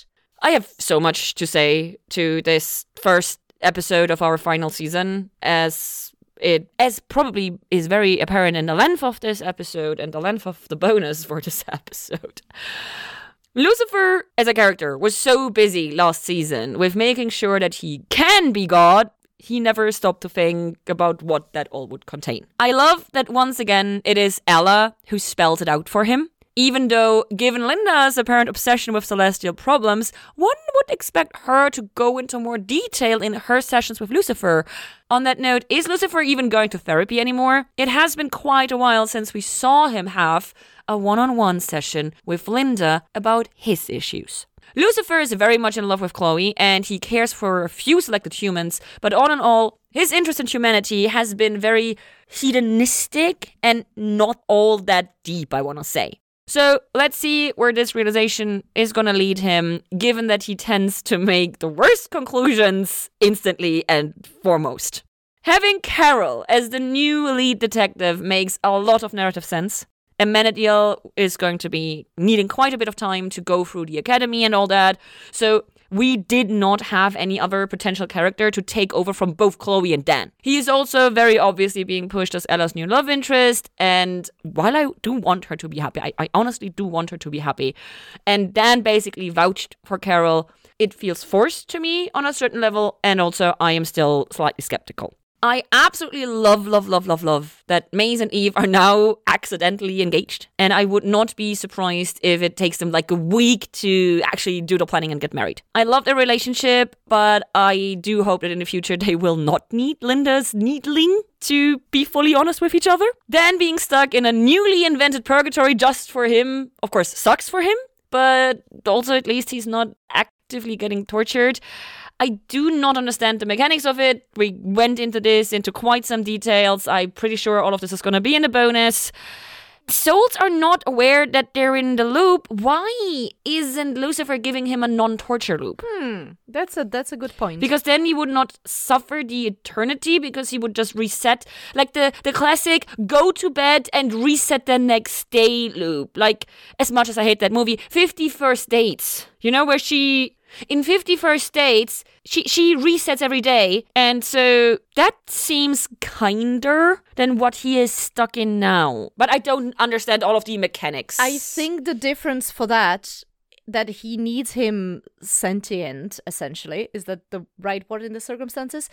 I have so much to say to this first episode of our final season as it as probably is very apparent in the length of this episode and the length of the bonus for this episode. Lucifer as a character was so busy last season with making sure that he can be God he never stopped to think about what that all would contain. I love that once again it is Ella who spells it out for him. Even though, given Linda's apparent obsession with celestial problems, one would expect her to go into more detail in her sessions with Lucifer. On that note, is Lucifer even going to therapy anymore? It has been quite a while since we saw him have a one on one session with Linda about his issues. Lucifer is very much in love with Chloe and he cares for a few selected humans, but all in all, his interest in humanity has been very hedonistic and not all that deep, I want to say. So let's see where this realization is going to lead him, given that he tends to make the worst conclusions instantly and foremost. Having Carol as the new lead detective makes a lot of narrative sense. Amenadiel is going to be needing quite a bit of time to go through the academy and all that. So we did not have any other potential character to take over from both Chloe and Dan. He is also very obviously being pushed as Ella's new love interest. And while I do want her to be happy, I, I honestly do want her to be happy. And Dan basically vouched for Carol. It feels forced to me on a certain level. And also, I am still slightly skeptical. I absolutely love, love, love, love, love that Maze and Eve are now accidentally engaged. And I would not be surprised if it takes them like a week to actually do the planning and get married. I love their relationship, but I do hope that in the future they will not need Linda's needling to be fully honest with each other. Then being stuck in a newly invented purgatory just for him, of course, sucks for him, but also at least he's not actively getting tortured. I do not understand the mechanics of it. We went into this into quite some details. I'm pretty sure all of this is going to be in the bonus. Souls are not aware that they're in the loop. Why isn't Lucifer giving him a non-torture loop? Hmm, that's a that's a good point. Because then he would not suffer the eternity because he would just reset like the the classic go to bed and reset the next day loop. Like as much as I hate that movie, 50 First Dates. You know where she in 51st Dates, she, she resets every day. And so that seems kinder than what he is stuck in now. But I don't understand all of the mechanics. I think the difference for that that he needs him sentient essentially is that the right word in the circumstances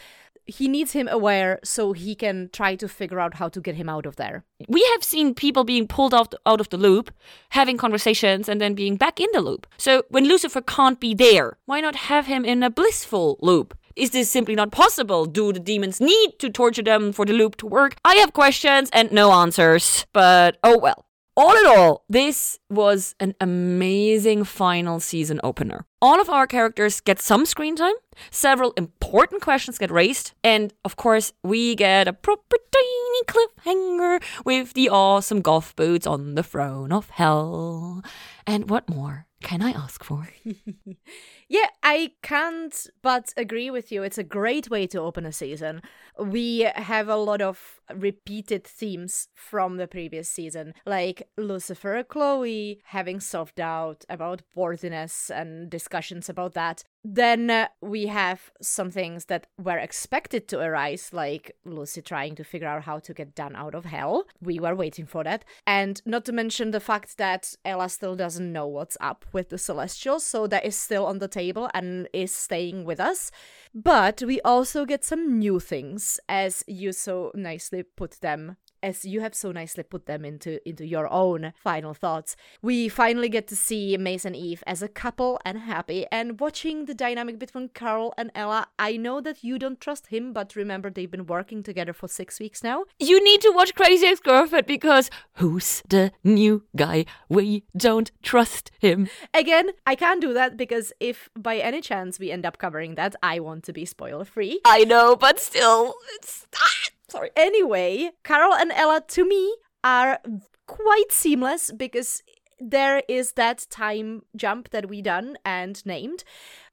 he needs him aware so he can try to figure out how to get him out of there. We have seen people being pulled out, out of the loop, having conversations, and then being back in the loop. So when Lucifer can't be there, why not have him in a blissful loop? Is this simply not possible? Do the demons need to torture them for the loop to work? I have questions and no answers, but oh well. All in all, this was an amazing final season opener. All of our characters get some screen time, several important questions get raised, and of course, we get a proper tiny cliffhanger with the awesome golf boots on the throne of hell. And what more can I ask for? Yeah, I can't but agree with you. It's a great way to open a season. We have a lot of repeated themes from the previous season, like Lucifer, Chloe having self doubt about worthiness and discussions about that. Then we have some things that were expected to arise, like Lucy trying to figure out how to get Dan out of hell. We were waiting for that. And not to mention the fact that Ella still doesn't know what's up with the Celestials, so that is still on the table and is staying with us. But we also get some new things, as you so nicely put them as you have so nicely put them into into your own final thoughts. We finally get to see Maze and Eve as a couple and happy and watching the dynamic between Carol and Ella. I know that you don't trust him, but remember they've been working together for 6 weeks now. You need to watch Crazy Ex-Girlfriend because who's the new guy? We don't trust him. Again, I can't do that because if by any chance we end up covering that, I want to be spoiler free. I know, but still, it's ah, sorry. Anyway, Carol and Ella to me are quite seamless because there is that time jump that we done and named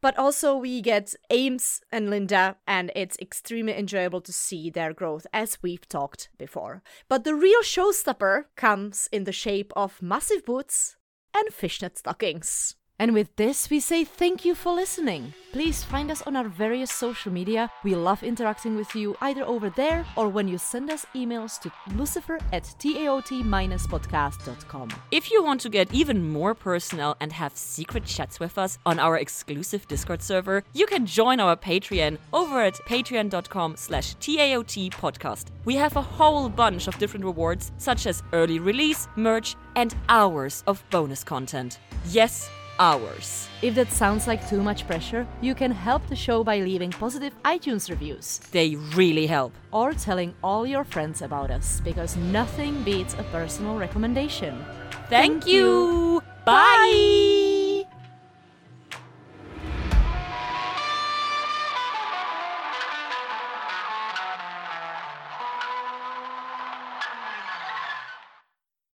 but also we get ames and linda and it's extremely enjoyable to see their growth as we've talked before but the real showstopper comes in the shape of massive boots and fishnet stockings and with this, we say thank you for listening. Please find us on our various social media. We love interacting with you either over there or when you send us emails to lucifer at taot-podcast.com. If you want to get even more personal and have secret chats with us on our exclusive Discord server, you can join our Patreon over at patreon.com slash TAOT podcast. We have a whole bunch of different rewards, such as early release, merch, and hours of bonus content. Yes, hours. If that sounds like too much pressure, you can help the show by leaving positive iTunes reviews They really help. or telling all your friends about us because nothing beats a personal recommendation. Thank you. Bye.